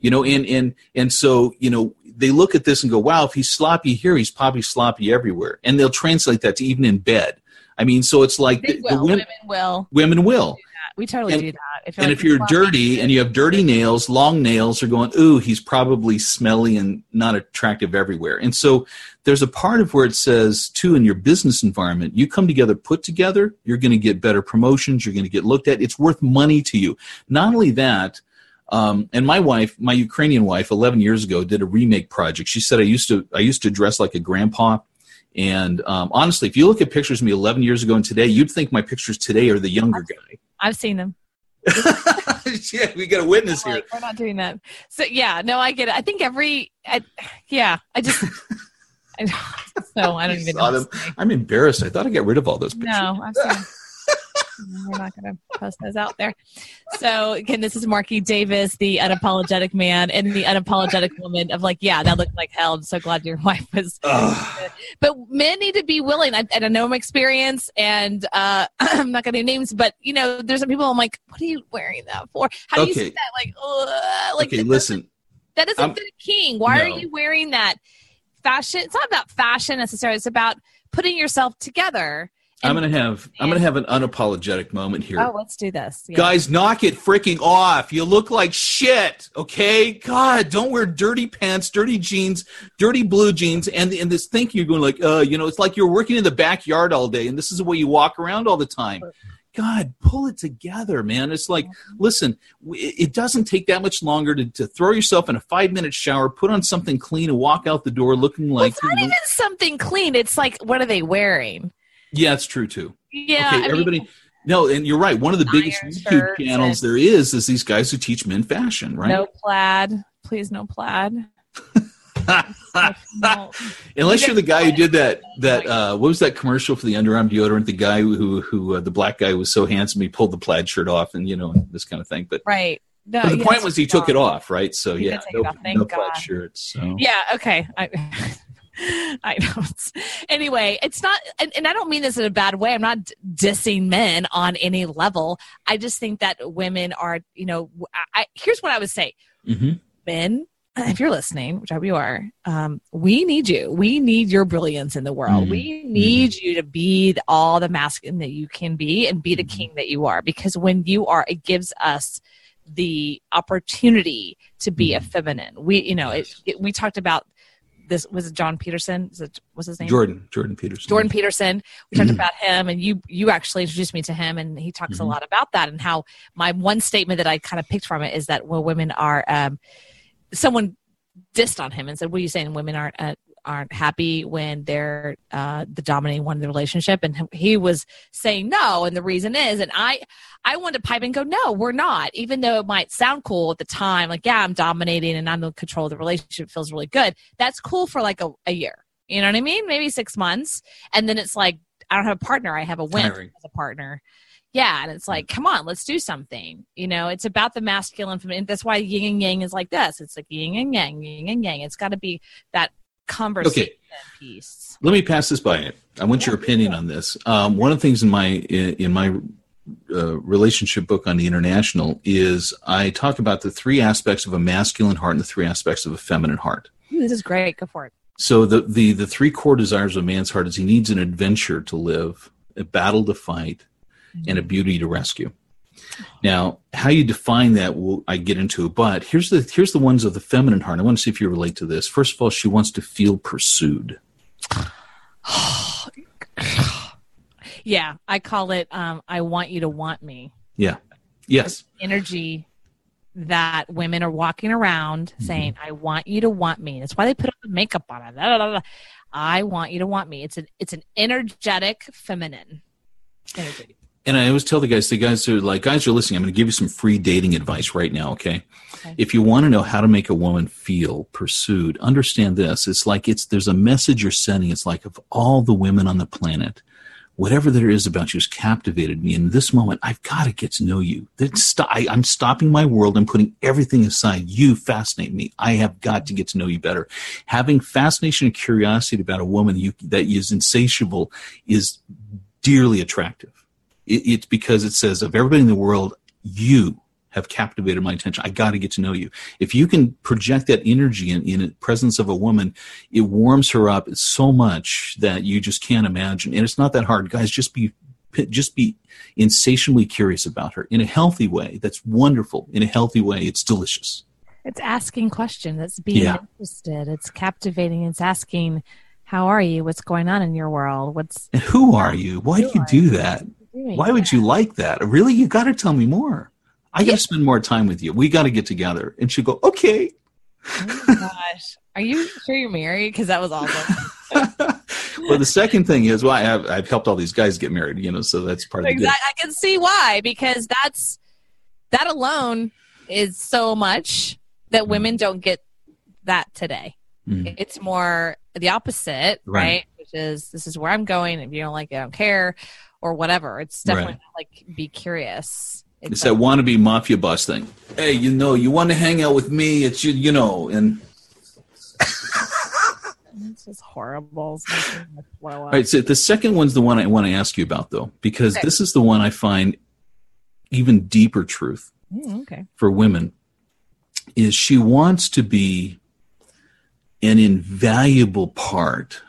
you know and and and so you know they look at this and go, wow, if he's sloppy here, he's probably sloppy everywhere. And they'll translate that to even in bed. I mean, so it's like the, the women, women, will. Women will. We totally and, do that. If and like if you're dirty and you have dirty nails, long nails are going, ooh, he's probably smelly and not attractive everywhere. And so there's a part of where it says, too, in your business environment, you come together, put together, you're going to get better promotions, you're going to get looked at. It's worth money to you. Not only that, um, and my wife, my Ukrainian wife, 11 years ago, did a remake project. She said I used to I used to dress like a grandpa. And um, honestly, if you look at pictures of me 11 years ago and today, you'd think my pictures today are the younger guy. I've seen them. (laughs) yeah, we got a witness here. We're not doing that. So yeah, no, I get it. I think every, I, yeah, I just. (laughs) I, so I don't even know. Them. I'm embarrassed. I thought I got rid of all those pictures. No, I've seen. (laughs) We're not going to post those out there. So again, this is Marky Davis, the unapologetic man and the unapologetic woman of like, yeah, that looked like hell. I'm so glad your (laughs) wife was. but men need to be willing. I, I know my experience, and uh, (clears throat) I'm not going to name names, but you know, there's some people. I'm like, what are you wearing that for? How do okay. you see that? Like, uh, like. Okay, listen. That isn't the king. Why no. are you wearing that? Fashion. It's not about fashion necessarily. It's about putting yourself together I'm gonna have I'm gonna have an unapologetic moment here. Oh, let's do this, yeah. guys. Knock it freaking off! You look like shit. Okay, God, don't wear dirty pants, dirty jeans, dirty blue jeans, and and this thinking you're going like, uh, you know, it's like you're working in the backyard all day, and this is the way you walk around all the time. God, pull it together, man. It's like, listen, it doesn't take that much longer to, to throw yourself in a five minute shower, put on something clean, and walk out the door looking like. Well, it's not even something clean. It's like, what are they wearing? Yeah, it's true too. Yeah, okay, I everybody. Mean, no, and you're right. One of the biggest YouTube channels there is is these guys who teach men fashion, right? No plaid, please, no plaid. (laughs) Unless you're the guy who did that (laughs) that uh, what was that commercial for the underarm deodorant? The guy who who uh, the black guy was so handsome he pulled the plaid shirt off and you know this kind of thing. But right. No, but the point was he took it off, right? So he yeah, no, no plaid shirts. So. Yeah. Okay. I, (laughs) (laughs) I know. Anyway, it's not, and, and, I don't mean this in a bad way. I'm not dissing men on any level. I just think that women are, you know, I, here's what I would say mm-hmm. men, (clears throat) if you're listening, which I hope you are, um, we need you. We need your brilliance in the world. Mm-hmm. We need mm-hmm. you to be all the masculine that you can be and be the mm-hmm. king that you are. Because when you are, it gives us the opportunity to be a mm-hmm. feminine. We, you know, it, it, we talked about this was it John Peterson. Is it what's his name? Jordan. Jordan Peterson. Jordan Peterson. We talked about him, and you you actually introduced me to him, and he talks mm-hmm. a lot about that and how my one statement that I kind of picked from it is that well, women are. Um, someone dissed on him and said, "What are you saying? Women aren't uh, aren't happy when they're uh, the dominating one in the relationship. And he was saying no. And the reason is and i i wanted to pipe and go no we're not. Even though it might sound cool at the time like yeah i'm dominating and i'm in control of the relationship. Feels really good. That's cool for like a, a year. You know what i mean? Maybe six months. And then it's like i don't have a partner. I have a win as a partner. Yeah. And it's like come on let's do something. You know it's about the masculine feminine. That's why yin and yang is like this. It's like yin and yang yin and yang. It's got to be that conversation okay. piece. Let me pass this by. it. I want yeah, your opinion on this. Um, one of the things in my in, my uh, relationship book on the international is I talk about the three aspects of a masculine heart and the three aspects of a feminine heart. This is great. Go for it. So the the the three core desires of a man's heart is he needs an adventure to live, a battle to fight, mm-hmm. and a beauty to rescue. Now, how you define that, will I get into. But here's the here's the ones of the feminine heart. I want to see if you relate to this. First of all, she wants to feel pursued. (sighs) yeah, I call it. Um, I want you to want me. Yeah. Yes. energy that women are walking around Mm-hmm. saying, I want you to want me. That's why they put the makeup on it. I want you to want me. It's an it's an energetic feminine energy. And I always tell the guys, the guys who are like, guys are listening, I'm going to give you some free dating advice right now, okay? Okay. If you want to know how to make a woman feel pursued, understand this. It's like it's there's a message you're sending. It's like of all the women on the planet, whatever there is about you has captivated me. In this moment, I've got to get to know you. St- I, I'm stopping my world I'm putting everything aside. You fascinate me. I have got to get to know you better. Having fascination and curiosity about a woman you, that is insatiable is dearly attractive. It, it's because it says of everybody in the world, you have captivated my attention. I got to get to know you. If you can project that energy in, in the presence of a woman, it warms her up so much that you just can't imagine. And it's not that hard, guys. Just be just be insatiably curious about her in a healthy way. That's wonderful. In a healthy way, it's delicious. It's asking questions. It's being Yeah. interested. It's captivating. It's asking, "How are you? What's going on in your world? What's And who are you? Why do you do that? Doing?" Why would you like that? Really? You got to tell me more. I got Yeah. to spend more time with you. We got to get together. And she'll go, okay. Oh my gosh, are you sure you're married? Because that was awesome. (laughs) well, the second thing is, well, I have, I've helped all these guys get married, you know, so that's part of the Exactly. I can see why because that's that alone is so much that women don't get that today. Mhm. It's more the opposite, right. Right. Which is this is where I'm going. If you don't like it, I don't care, or whatever. It's definitely Right. like be curious. It's that wannabe mafia boss thing. Hey, you know, you want to hang out with me? It's you, you know, and (laughs) It's just horrible. It's making me throw up. all right. So the second one's the one I want to ask you about, though, because Okay. this is the one I find even deeper truth Mm, okay. for women. Is she wants to be an invaluable part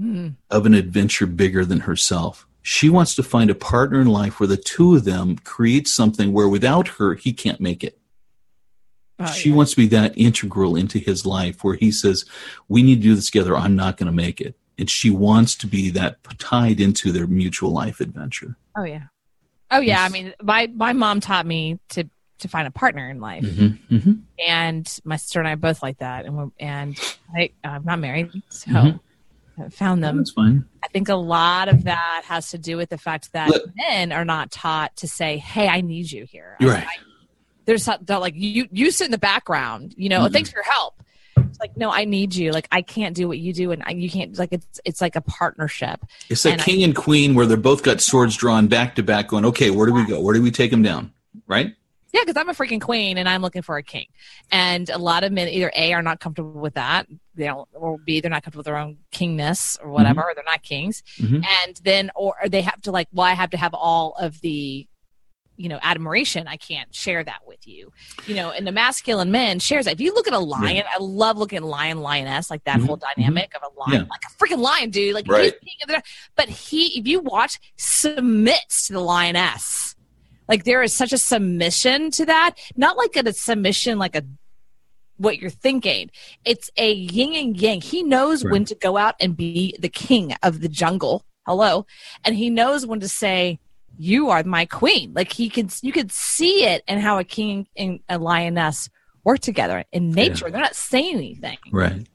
Mm. of an adventure bigger than herself. She wants to find a partner in life where the two of them create something where without her, he can't make it. Oh, she yeah. wants to be that integral into his life where he says, We need to do this together. I'm not going to make it. And she wants to be that tied into their mutual life adventure. Oh yeah. Oh yeah. I mean, my my mom taught me to to find a partner in life. Mm-hmm. Mm-hmm. and my sister and I both like that, and we're, and I, I'm not married, so Mhm. I found them. That's fine. I think a lot of that has to do with the fact that Look- men are not taught to say, "Hey, I need you here." You're right. I- there's like you. You sit in the background. You know, Mhm. thanks for your help. It's like, no, I need you. Like, I can't do what you do, and I, you can't. Like, it's it's like a partnership. It's like And I- king and queen where they're both got swords drawn back to back, going, Okay, where do we go? Where do we take them down? Right? Yeah, because I'm a freaking queen and I'm looking for a king. And a lot of men either A are not comfortable with that, they don't or B, they're not comfortable with their own kingness or whatever, or they're not kings. Mhm. And then or they have to like, well, I have to have all of the you know, admiration. I can't share that with you. You know, and the masculine men shares that. If you look at a lion, I love looking at lion, lioness, like that Mhm. whole dynamic of a lion, Yeah. like a freaking lion, dude. Like Right. he's king of the but he if you watch submits to the lioness. Like there is such a submission to that, not like a, submission like a what you're thinking. It's a yin and yang. He knows Right. when to go out and be the king of the jungle. Hello, and he knows when to say, "You are my queen." Like he can, you could see it and how a king and a lioness work together in nature. They're not saying anything. Right.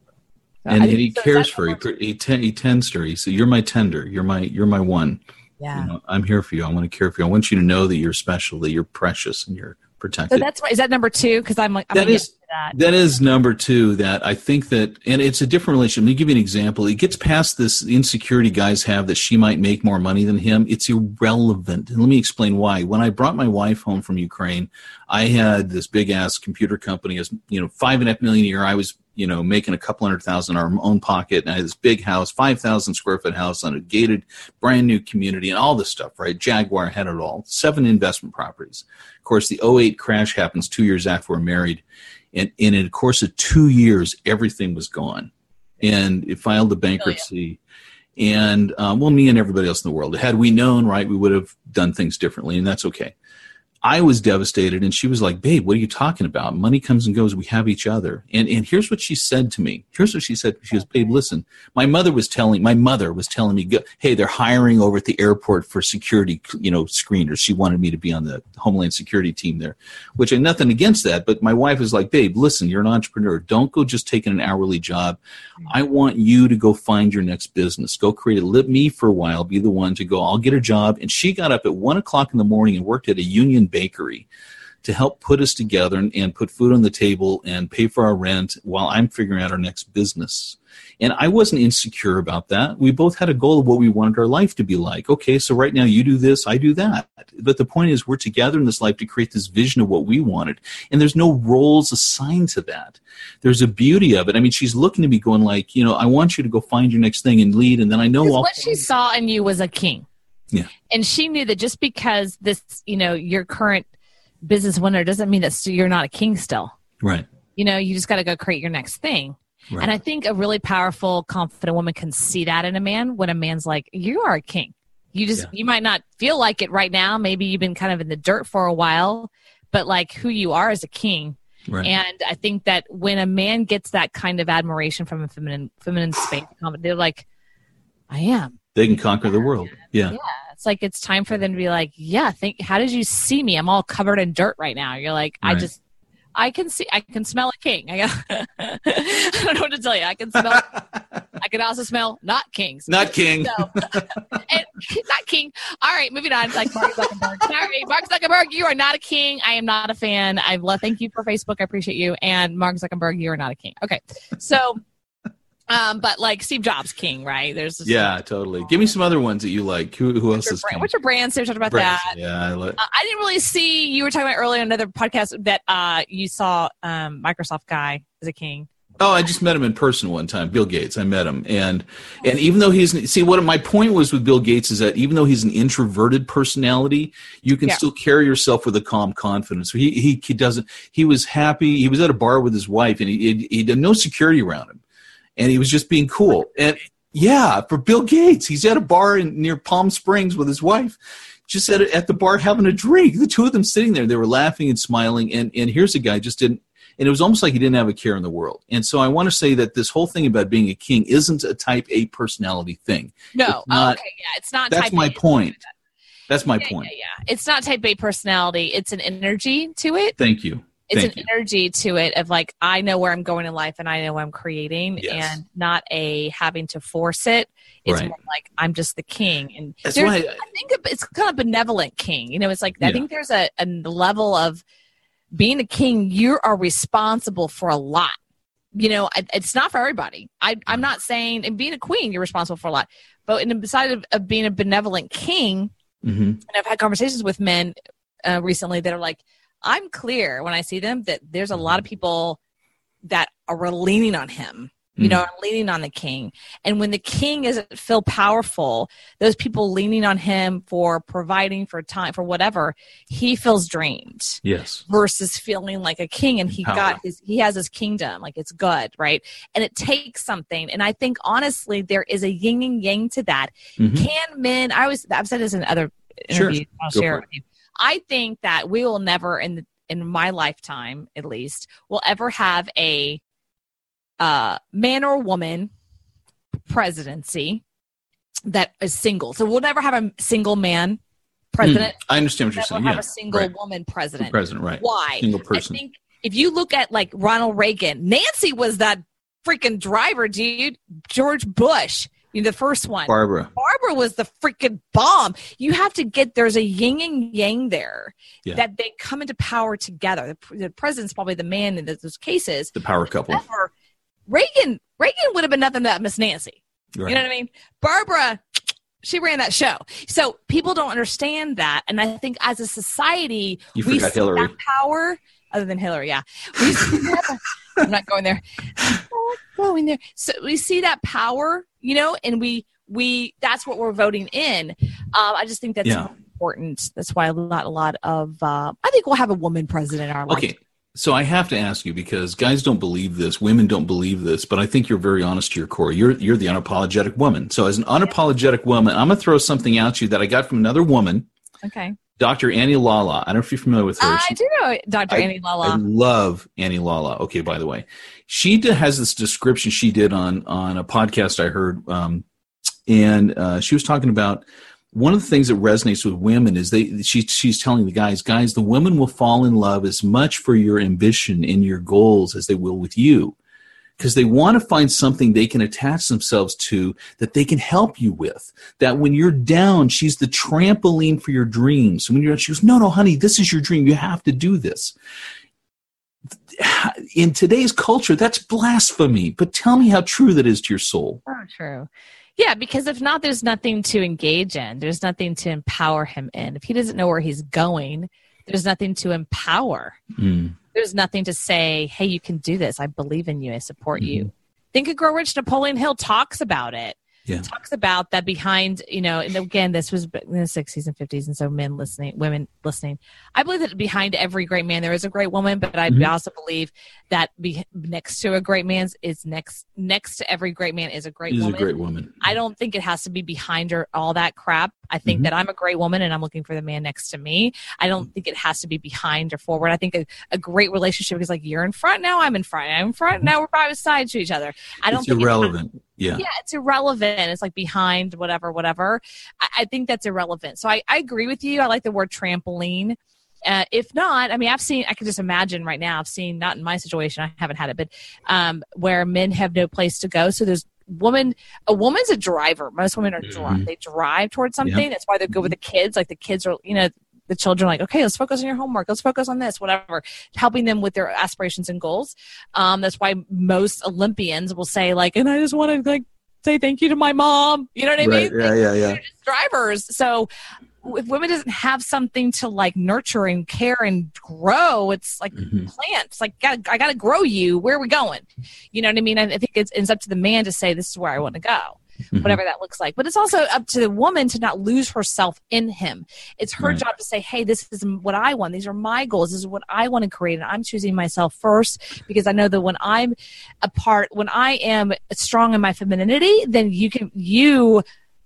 So And, and he so cares for He, he, ten, he tends to her. He says, "You're my tender. You're my you're my one. Yeah. You know, I'm here for you. I want to care for you. I want you to know that you're special, that you're precious, and you're So protected." that's why is that number two? Because I'm like I'm is that. that is number two. That I think that, and it's a different relationship. Let me give you an example. It gets past this insecurity guys have that she might make more money than him. It's irrelevant. And let me explain why. When I brought my wife home from Ukraine, I had this big ass computer company, as you know, five and a half million a year. I was, you know, making a couple hundred thousand in our own pocket, and I had this big house, five thousand square foot house on a gated, brand new community, and all this stuff. Right? Jaguar had it all. Seven investment properties. Of course, the 08 crash happens two years after we're married and, and in the course of two years, everything was gone, and it filed the bankruptcy. And um, well, me and everybody else in the world, had we known, right, we would have done things differently, and that's okay. I was devastated, and she was like, "Babe, what are you talking about? Money comes and goes. We have each other." And and here's what she said to me. Here's what she said. She goes, "Babe, listen. My mother was telling my mother was telling me, hey, they're hiring over at the airport for security, you know, screeners. She wanted me to be on the Homeland Security team there, which I nothing against that. But my wife was like, "Babe, listen. You're an entrepreneur. Don't go just taking an hourly job. I want you to go find your next business. Go create it. Let me for a while be the one to go. I'll get a job." And she got up at one o'clock in the morning and worked at a union bakery to help put us together and, and, put food on the table and pay for our rent while I'm figuring out our next business. And I wasn't insecure about that. We both had a goal of what we wanted our life to be like. Okay, so right now you do this, I do that. But the point is, we're together in this life to create this vision of what we wanted. And there's no roles assigned to that. There's a beauty of it. I mean, she's looking to me going like, you know, I want you to go find your next thing and lead. And then I know what she saw in you was a king. Yeah. And she knew that just because this, you know, your current business winner doesn't mean that you're not a king still. Right. You know, you just got to go create your next thing. Right. And I think a really powerful, confident woman can see that in a man when a man's like, you are a king. You just, yeah. you might not feel like it right now. Maybe you've been kind of in the dirt for a while, but like who you are as a king. Right. And I think that when a man gets that kind of admiration from a feminine, feminine space, they're like, I am they can conquer the world. Yeah. Yeah. It's like it's time for them to be like, yeah, think how did you see me? I'm all covered in dirt right now. You're like, right. I just I can see I can smell a king. I, (laughs) I don't know what to tell you. I can smell (laughs) I can also smell not kings. Not king. So, (laughs) and, not king. All right, moving on. Like Mark Zuckerberg. Sorry, Mark Zuckerberg, you are not a king. I am not a fan. I love thank you for Facebook. I appreciate you. And Mark Zuckerberg, you are not a king. Okay. So um, but like Steve Jobs, King, right? There's yeah, totally. Give me some other ones that you like. Who who else is brand, What's your brand? So we talked about Brands, that. Yeah, I, uh, I didn't really see. You were talking about earlier in another podcast that uh, you saw um, Microsoft guy as a king. Oh, I just met him in person one time, Bill Gates. I met him, and and even though he's see what my point was with Bill Gates is that even though he's an introverted personality, you can yeah. still carry yourself with a calm confidence. He he he doesn't. He was happy. He was at a bar with his wife, and he he, he had no security around him and he was just being cool. And yeah, for Bill Gates, he's at a bar in, near Palm Springs with his wife, just at, at the bar having a drink. The two of them sitting there, they were laughing and smiling. And, and here's a guy just didn't, and it was almost like he didn't have a care in the world. And so I want to say that this whole thing about being a king isn't a type A personality thing. No, it's oh, not, okay, yeah, it's not. That's my a. point. That's my yeah, point. Yeah, yeah, it's not type A personality. It's an energy to it. Thank you it's Thank an you. energy to it of like i know where i'm going in life and i know what i'm creating yes. and not a having to force it it's right. more like i'm just the king and That's why I, I, think it's kind of benevolent king you know it's like yeah. i think there's a, a level of being a king you are responsible for a lot you know it's not for everybody I, i'm not saying and being a queen you're responsible for a lot but in the side of, of being a benevolent king mm-hmm. and i've had conversations with men uh, recently that are like I'm clear when I see them that there's a lot of people that are leaning on him you know, mm-hmm. leaning on the king. And when the king isn't feel powerful, those people leaning on him for providing for time for whatever, he feels drained. Yes. Versus feeling like a king and he Power. got his he has his kingdom, like it's good, right? And it takes something. And I think honestly there is a yin and yang to that. Mm-hmm. Can men I always I've said this in other interviews, sure. I'll Go share it with you. I think that we will never in the, in my lifetime at least will ever have a uh, man or woman presidency that is single. So we'll never have a single man president. Mm, I understand what you're saying. Have yeah, have a single right. woman president. President, right? Why? Single person. I think if you look at like Ronald Reagan, Nancy was that freaking driver, dude. George Bush the first one. Barbara. Barbara was the freaking bomb. You have to get there's a yin and yang there yeah. that they come into power together. The, the, president's probably the man in those cases. The power couple. However, Reagan Reagan would have been nothing without Miss Nancy. Right. You know what I mean? Barbara she ran that show. So people don't understand that. And I think as a society, you we see Hillary. that power, other than Hillary, yeah. We see that, (laughs) I'm not going there. Going there. So we see that power, you know, and we we that's what we're voting in. Um, I just think that's yeah. important. That's why a lot a lot of uh, I think we'll have a woman president in our life. Okay. So I have to ask you because guys don't believe this, women don't believe this, but I think you're very honest to your core. You're you're the unapologetic woman. So as an unapologetic woman, I'm gonna throw something at you that I got from another woman. Okay. Dr. Annie Lala. I don't know if you're familiar with her. I do know Dr. I- Annie Lala. I love Annie Lala. Okay, by the way, she has this description she did on on a podcast I heard, um, and uh, she was talking about one of the things that resonates with women is they she she's telling the guys, guys, the women will fall in love as much for your ambition and your goals as they will with you. Because they want to find something they can attach themselves to that they can help you with. That when you're down, she's the trampoline for your dreams. When you're, down, she goes, no, no, honey, this is your dream. You have to do this (sighs) in today's culture, that's blasphemy. But tell me how true that is to your soul. So true. Yeah, because if not, there's nothing to engage in. There's nothing to empower him in. If he doesn't know where he's going, there's nothing to empower. Mm. There's nothing to say, hey, you can do this. I believe in you. I support Mm-hmm. you. Think of Grow Rich. Napoleon Hill talks about it. Yeah. Talks about that behind, you know, and again, this was in the 60s and 50s, and so men listening, women listening. I believe that behind every great man there is a great woman, but I Mhm. also believe that be, next to a great man is next next to every great man is a great a woman. great woman. I don't think it has to be behind her all that crap. I think Mhm. that I'm a great woman and I'm looking for the man next to me. I don't think it has to be behind or forward. I think a, a great relationship is like you're in front now, I'm in front, I'm in front now, we're by side to each other. I don't it's think irrelevant. Yeah. yeah, it's irrelevant. It's like behind whatever, whatever. I, I think that's irrelevant. So I, I agree with you. I like the word trampoline. Uh, if not, I mean, I've seen, I can just imagine right now, I've seen, not in my situation, I haven't had it, but um, where men have no place to go. So there's woman, a woman's a driver. Most women are Mhm. they drive towards something. That's why they go with the kids. Like the kids are, you know, the children like, okay, let's focus on your homework. Let's focus on this, whatever, helping them with their aspirations and goals. Um, that's why most Olympians will say like, and I just want to like say thank you to my mom. You know what I Right. mean? Yeah, yeah, yeah. drivers. So if women doesn't have something to like nurture and care and grow, it's like Mhm. plants. Like gotta, I got to grow you. Where are we going? You know what I mean? I I think it's, it's up to the man to say this is where I want to go. Mhm. Whatever that looks like, but it's also up to the woman to not lose herself in him. It's her Right. job to say, "Hey, this is what I want. These are my goals. This is what I want to create, and I'm choosing myself first because I know that when I'm a part, when I am strong in my femininity, then you can you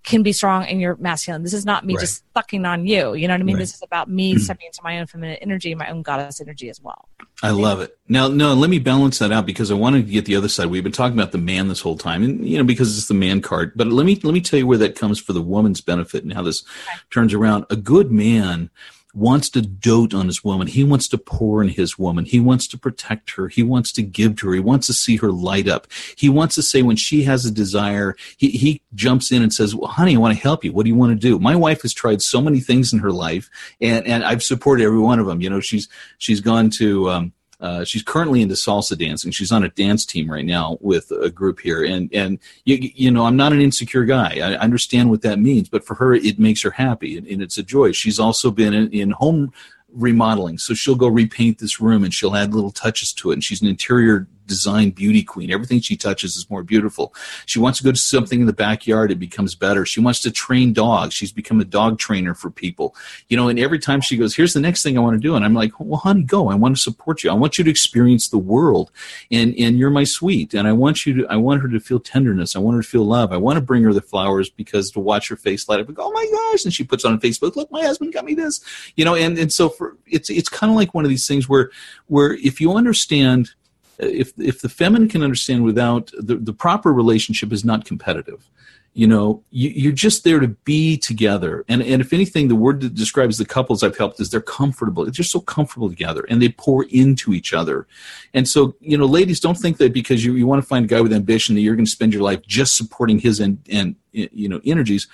can be strong in your masculine. This is not me Right. just sucking on you. You know what I mean? Right. This is about me mm-hmm. stepping into my own feminine energy, my own goddess energy as well. I love it. Now, no, let me balance that out because I wanted to get the other side. We've been talking about the man this whole time, and you know, because it's the man card. But let me let me tell you where that comes for the woman's benefit and how this turns around. A good man wants to dote on his woman. He wants to pour in his woman. He wants to protect her. He wants to give to her. He wants to see her light up. He wants to say when she has a desire, he, he jumps in and says, well, honey, I want to help you. What do you want to do? My wife has tried so many things in her life and, and I've supported every one of them. You know, she's, she's gone to, um, uh, she's currently into salsa dancing. She's on a dance team right now with a group here, and and you, you know I'm not an insecure guy. I understand what that means, but for her it makes her happy, and, and it's a joy. She's also been in, in home remodeling, so she'll go repaint this room and she'll add little touches to it. And she's an interior design beauty queen. Everything she touches is more beautiful. She wants to go to something in the backyard, it becomes better. She wants to train dogs. She's become a dog trainer for people. You know, and every time she goes, here's the next thing I want to do. And I'm like, well, honey, go. I want to support you. I want you to experience the world. And and you're my sweet. And I want you to I want her to feel tenderness. I want her to feel love. I want to bring her the flowers because to watch her face light up and go, oh my gosh. And she puts on Facebook, look, my husband got me this. You know, and, and so for it's it's kind of like one of these things where where if you understand if if the feminine can understand without the, the proper relationship is not competitive. You know you, you're just there to be together. And and if anything the word that describes the couples i've helped is they're comfortable. They're just so comfortable together and they pour into each other. And so you know ladies don't think that because you, you want to find a guy with ambition that you're going to spend your life just supporting his and and you know energies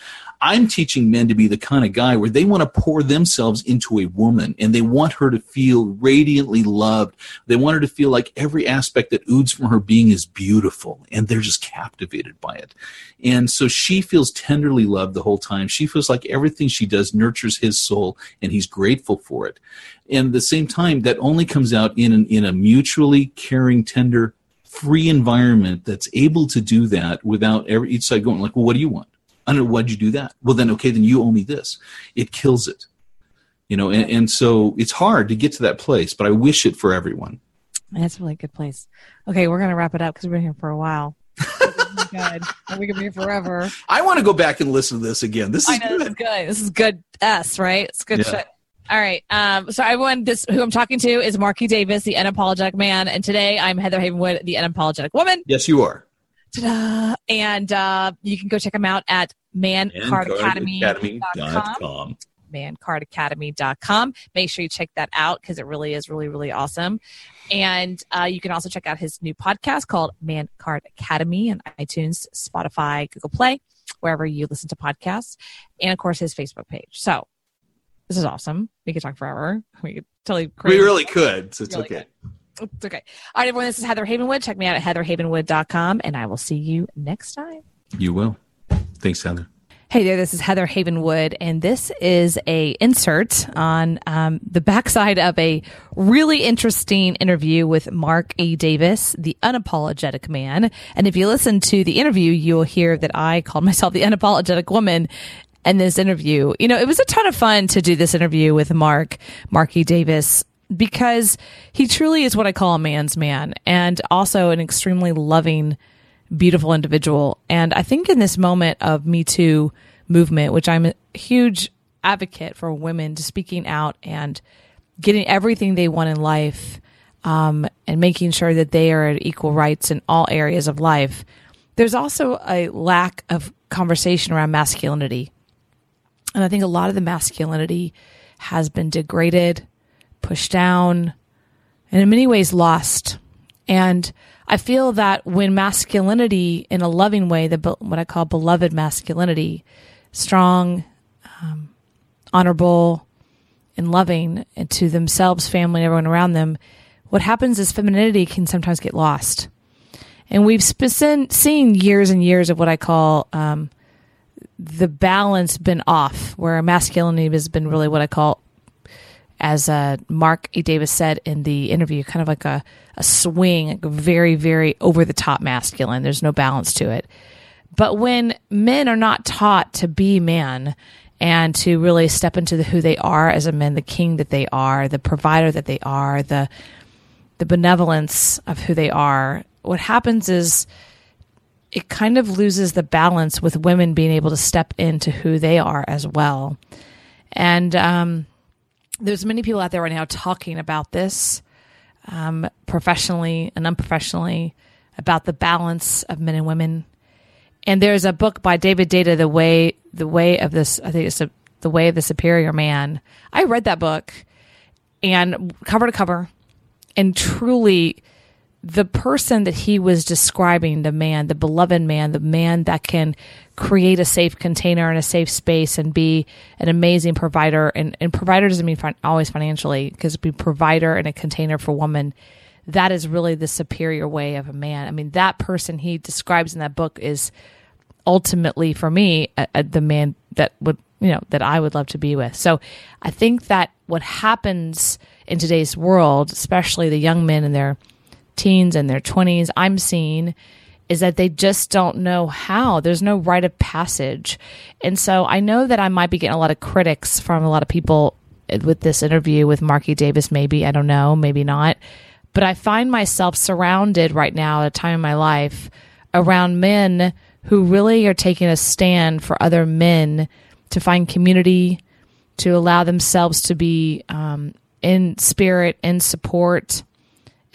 i'm teaching men to be the kind of guy where they want to pour themselves into a woman and they want her to feel radiantly loved. They want her to feel like every aspect that oozes from her being is beautiful and they're just captivated by it. And so she feels tenderly loved the whole time. She feels like everything she does nurtures his soul and he's grateful for it. And at the same time that only comes out in an, in a mutually caring tender free environment that's able to do that without every each side going like, well, what do you want? I don't know. Why'd you do that? Well, then, okay, then you owe me this. It kills it, you know, and, and so it's hard to get to that place, but I wish it for everyone. That's a really good place. Okay, we're gonna wrap it up because we've been here for a while. Good. We can be here forever. I want to go back and listen to this again. This I is know this is good. good. This is good. S right? It's good Yeah. shit. All right. Um, so everyone, this who I'm talking to is Marky Davis, the unapologetic man, and today I'm Heather Havenwood, the unapologetic woman. Yes, you are. Ta-da! And uh, you can go check them out at mancardacademy.com. Academy.com. mancardacademy.com. Make sure you check that out because it really is really, really awesome. And uh, you can also check out his new podcast called Man Card Academy on iTunes, Spotify, Google Play, wherever you listen to podcasts, and of course his Facebook page. So this is awesome. We could talk forever. We could totally. We really could. So it's Really okay. It's okay. All right, everyone. This is Heather Havenwood. Check me out at heatherhavenwood.com, and I will see you next time. You will. Thanks, Heather. Hey there, this is Heather Havenwood, and this is a insert on um, the backside of a really interesting interview with Mark A. Davis, the unapologetic man. And if you listen to the interview, you'll hear that I called myself the unapologetic woman in this interview. You know, it was a ton of fun to do this interview with Mark, Marky Davis, because he truly is what I call a man's man and also an extremely loving beautiful individual. And I think in this moment of Me Too movement, which I'm a huge advocate for women to speaking out and getting everything they want in life, um, and making sure that they are at equal rights in all areas of life. There's also a lack of conversation around masculinity. And I think a lot of the masculinity has been degraded, pushed down, and in many ways lost. And I feel that when masculinity, in a loving way, the what I call beloved masculinity, strong, um, honorable, and loving and to themselves, family, and everyone around them, what happens is femininity can sometimes get lost. And we've seen years and years of what I call um, the balance been off, where masculinity has been really what I call as uh, Mark A. Davis said in the interview, kind of like a, a swing, like very, very over the top masculine. There's no balance to it. But when men are not taught to be man and to really step into the, who they are as a man, the king that they are, the provider that they are, the the benevolence of who they are, what happens is it kind of loses the balance with women being able to step into who they are as well. And um, there's many people out there right now talking about this um, professionally and unprofessionally about the balance of men and women. And there's a book by David Deida, the way the way of this. I think it's a, the way of the superior man. I read that book and cover to cover, and truly, the person that he was describing, the man, the beloved man, the man that can create a safe container and a safe space and be an amazing provider. And, and provider doesn't mean fin- always financially, because be provider and a container for woman. That is really the superior way of a man. I mean, that person he describes in that book is ultimately for me a, a, the man that would you know that I would love to be with. So I think that what happens in today's world, especially the young men in their teens and their 20s, I'm seeing is that they just don't know how. There's no rite of passage. And so I know that I might be getting a lot of critics from a lot of people with this interview with Marky Davis, maybe. I don't know, maybe not. But I find myself surrounded right now at a time in my life around men who really are taking a stand for other men to find community, to allow themselves to be um, in spirit, in support.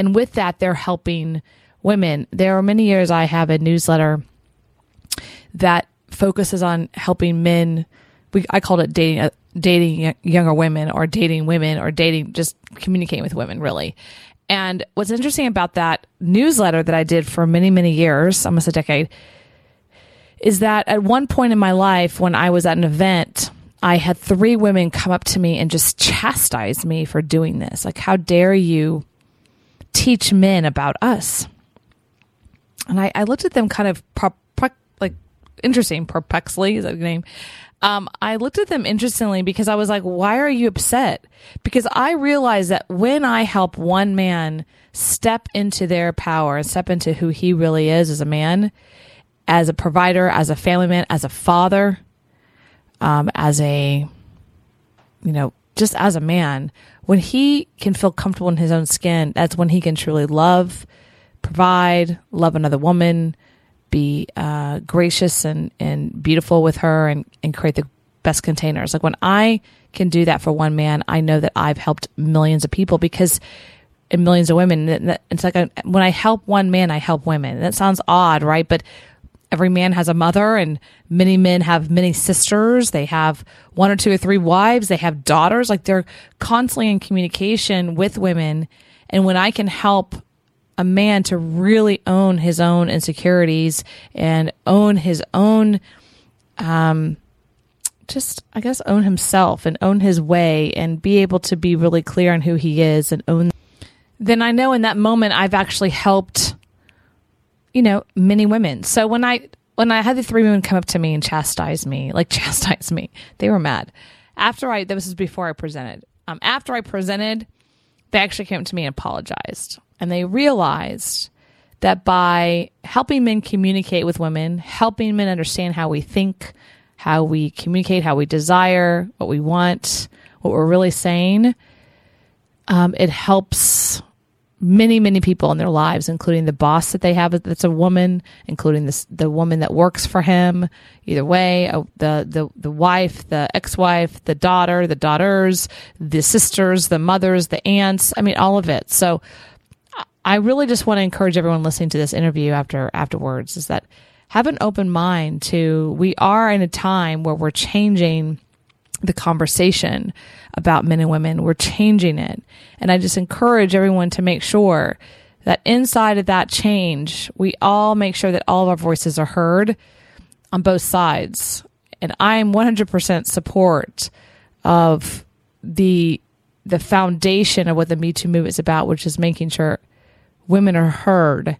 And with that, they're helping women. There are many years I have a newsletter that focuses on helping men. We, I called it dating, uh, dating younger women or dating women or dating, just communicating with women, really. And what's interesting about that newsletter that I did for many, many years, almost a decade, is that at one point in my life when I was at an event, I had three women come up to me and just chastise me for doing this. Like, how dare you teach men about us? And I, I looked at them kind of pro- like interesting, perplexly is that a name? Um, I looked at them interestingly because I was like, why are you upset? Because I realized that when I help one man step into their power and step into who he really is as a man, as a provider, as a family man, as a father, um, as a, you know, just as a man, when he can feel comfortable in his own skin, that's when he can truly love, provide, love another woman, be uh, gracious and, and beautiful with her and, and create the best containers. Like when I can do that for one man, I know that I've helped millions of people because and millions of women. It's like a, when I help one man, I help women. That sounds odd, right? But every man has a mother and many men have many sisters. They have one or two or three wives. They have daughters. Like they're constantly in communication with women. And when I can help a man to really own his own insecurities and own his own, um, just, I guess, own himself and own his way and be able to be really clear on who he is and own, then I know in that moment I've actually helped you know, many women. So when I when I had the three women come up to me and chastise me, like (laughs) chastise me, they were mad. After I, this was before I presented. Um, after I presented, they actually came to me and apologized, and they realized that by helping men communicate with women, helping men understand how we think, how we communicate, how we desire, what we want, what we're really saying, um, it helps many many people in their lives including the boss that they have that's a woman including the the woman that works for him. Either way uh, the the the wife the ex-wife the daughter the daughters the sisters the mothers the aunts i mean all of it. So i really just want to encourage everyone listening to this interview after afterwards is that have an open mind to we are in a time where we're changing the conversation about men and women. We're changing it. And I just encourage everyone to make sure that inside of that change, we all make sure that all of our voices are heard on both sides. And I'm 100% support of the the foundation of what the Me Too movement is about, which is making sure women are heard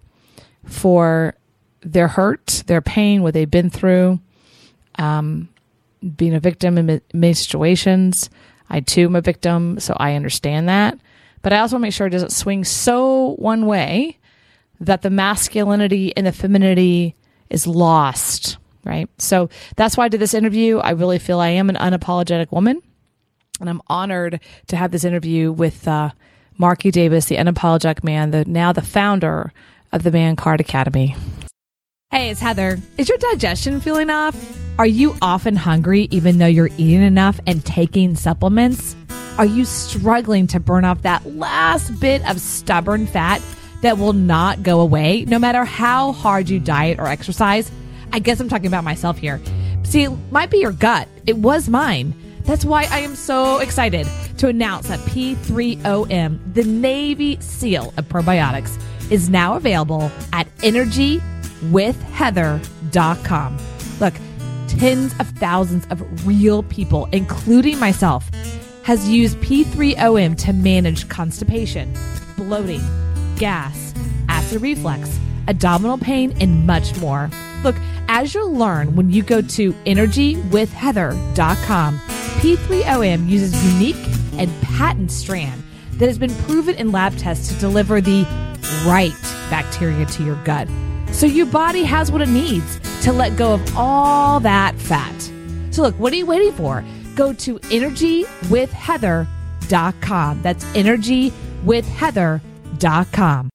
for their hurt, their pain, what they've been through, um, being a victim in many situations. I too am a victim, so I understand that. But I also want to make sure it doesn't swing so one way that the masculinity and the femininity is lost, right? So that's why I did this interview. I really feel I am an unapologetic woman. And I'm honored to have this interview with uh, Marky Davis, the unapologetic man, the now the founder of the Man Card Academy. Hey, it's Heather. Is your digestion feeling off? Are you often hungry even though you're eating enough and taking supplements? Are you struggling to burn off that last bit of stubborn fat that will not go away no matter how hard you diet or exercise? I guess I'm talking about myself here. See, it might be your gut. It was mine. That's why I am so excited to announce that P3OM, the Navy SEAL of probiotics, is now available at energywithheather.com. Look, tens of thousands of real people, including myself, has used P3OM to manage constipation, bloating, gas, acid reflux, abdominal pain, and much more. Look, as you'll learn when you go to energywithheather.com, P3OM uses unique and patent strand that has been proven in lab tests to deliver the right bacteria to your gut so your body has what it needs to let go of all that fat. So look, what are you waiting for? Go to energywithheather.com. That's energywithheather.com.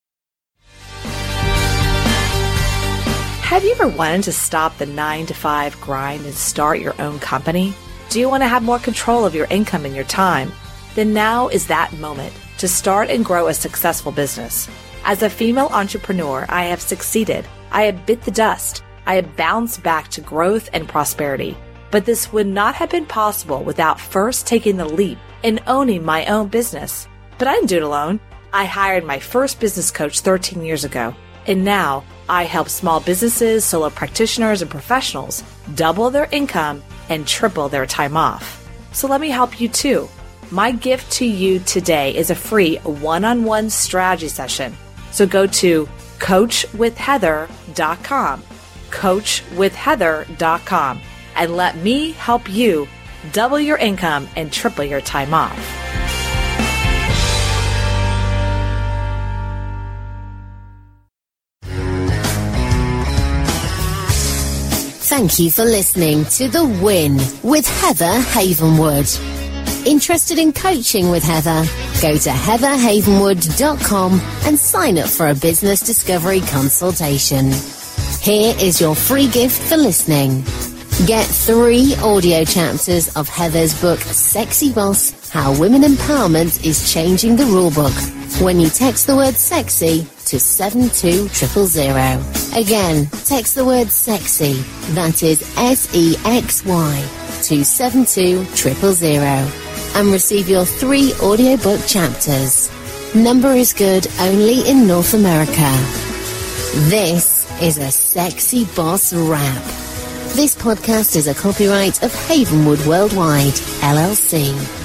Have you ever wanted to stop the 9 to 5 grind and start your own company? Do you want to have more control of your income and your time? Then now is that moment to start and grow a successful business. As a female entrepreneur, I have succeeded. I have bit the dust. I have bounced back to growth and prosperity. But this would not have been possible without first taking the leap and owning my own business. But I didn't do it alone. I hired my first business coach 13 years ago. And now I help small businesses, solo practitioners, and professionals double their income and triple their time off. So let me help you too. My gift to you today is a free one on one strategy session so go to coachwithheather.com, coachwithheather.com, and let me help you double your income and triple your time off. Thank you for listening to The Win with Heather Havenwood. Interested in coaching with Heather? Go to heatherhavenwood.com and sign up for a business discovery consultation. Here is your free gift for listening. Get three audio chapters of Heather's book, Sexy Boss How Women Empowerment is Changing the Rulebook, when you text the word sexy to 72000. Again, text the word sexy, that is S E X Y, 272 and receive your three audiobook chapters. Number is good only in North America. This is a Sexy Boss Wrap. This podcast is a copyright of Havenwood Worldwide, LLC.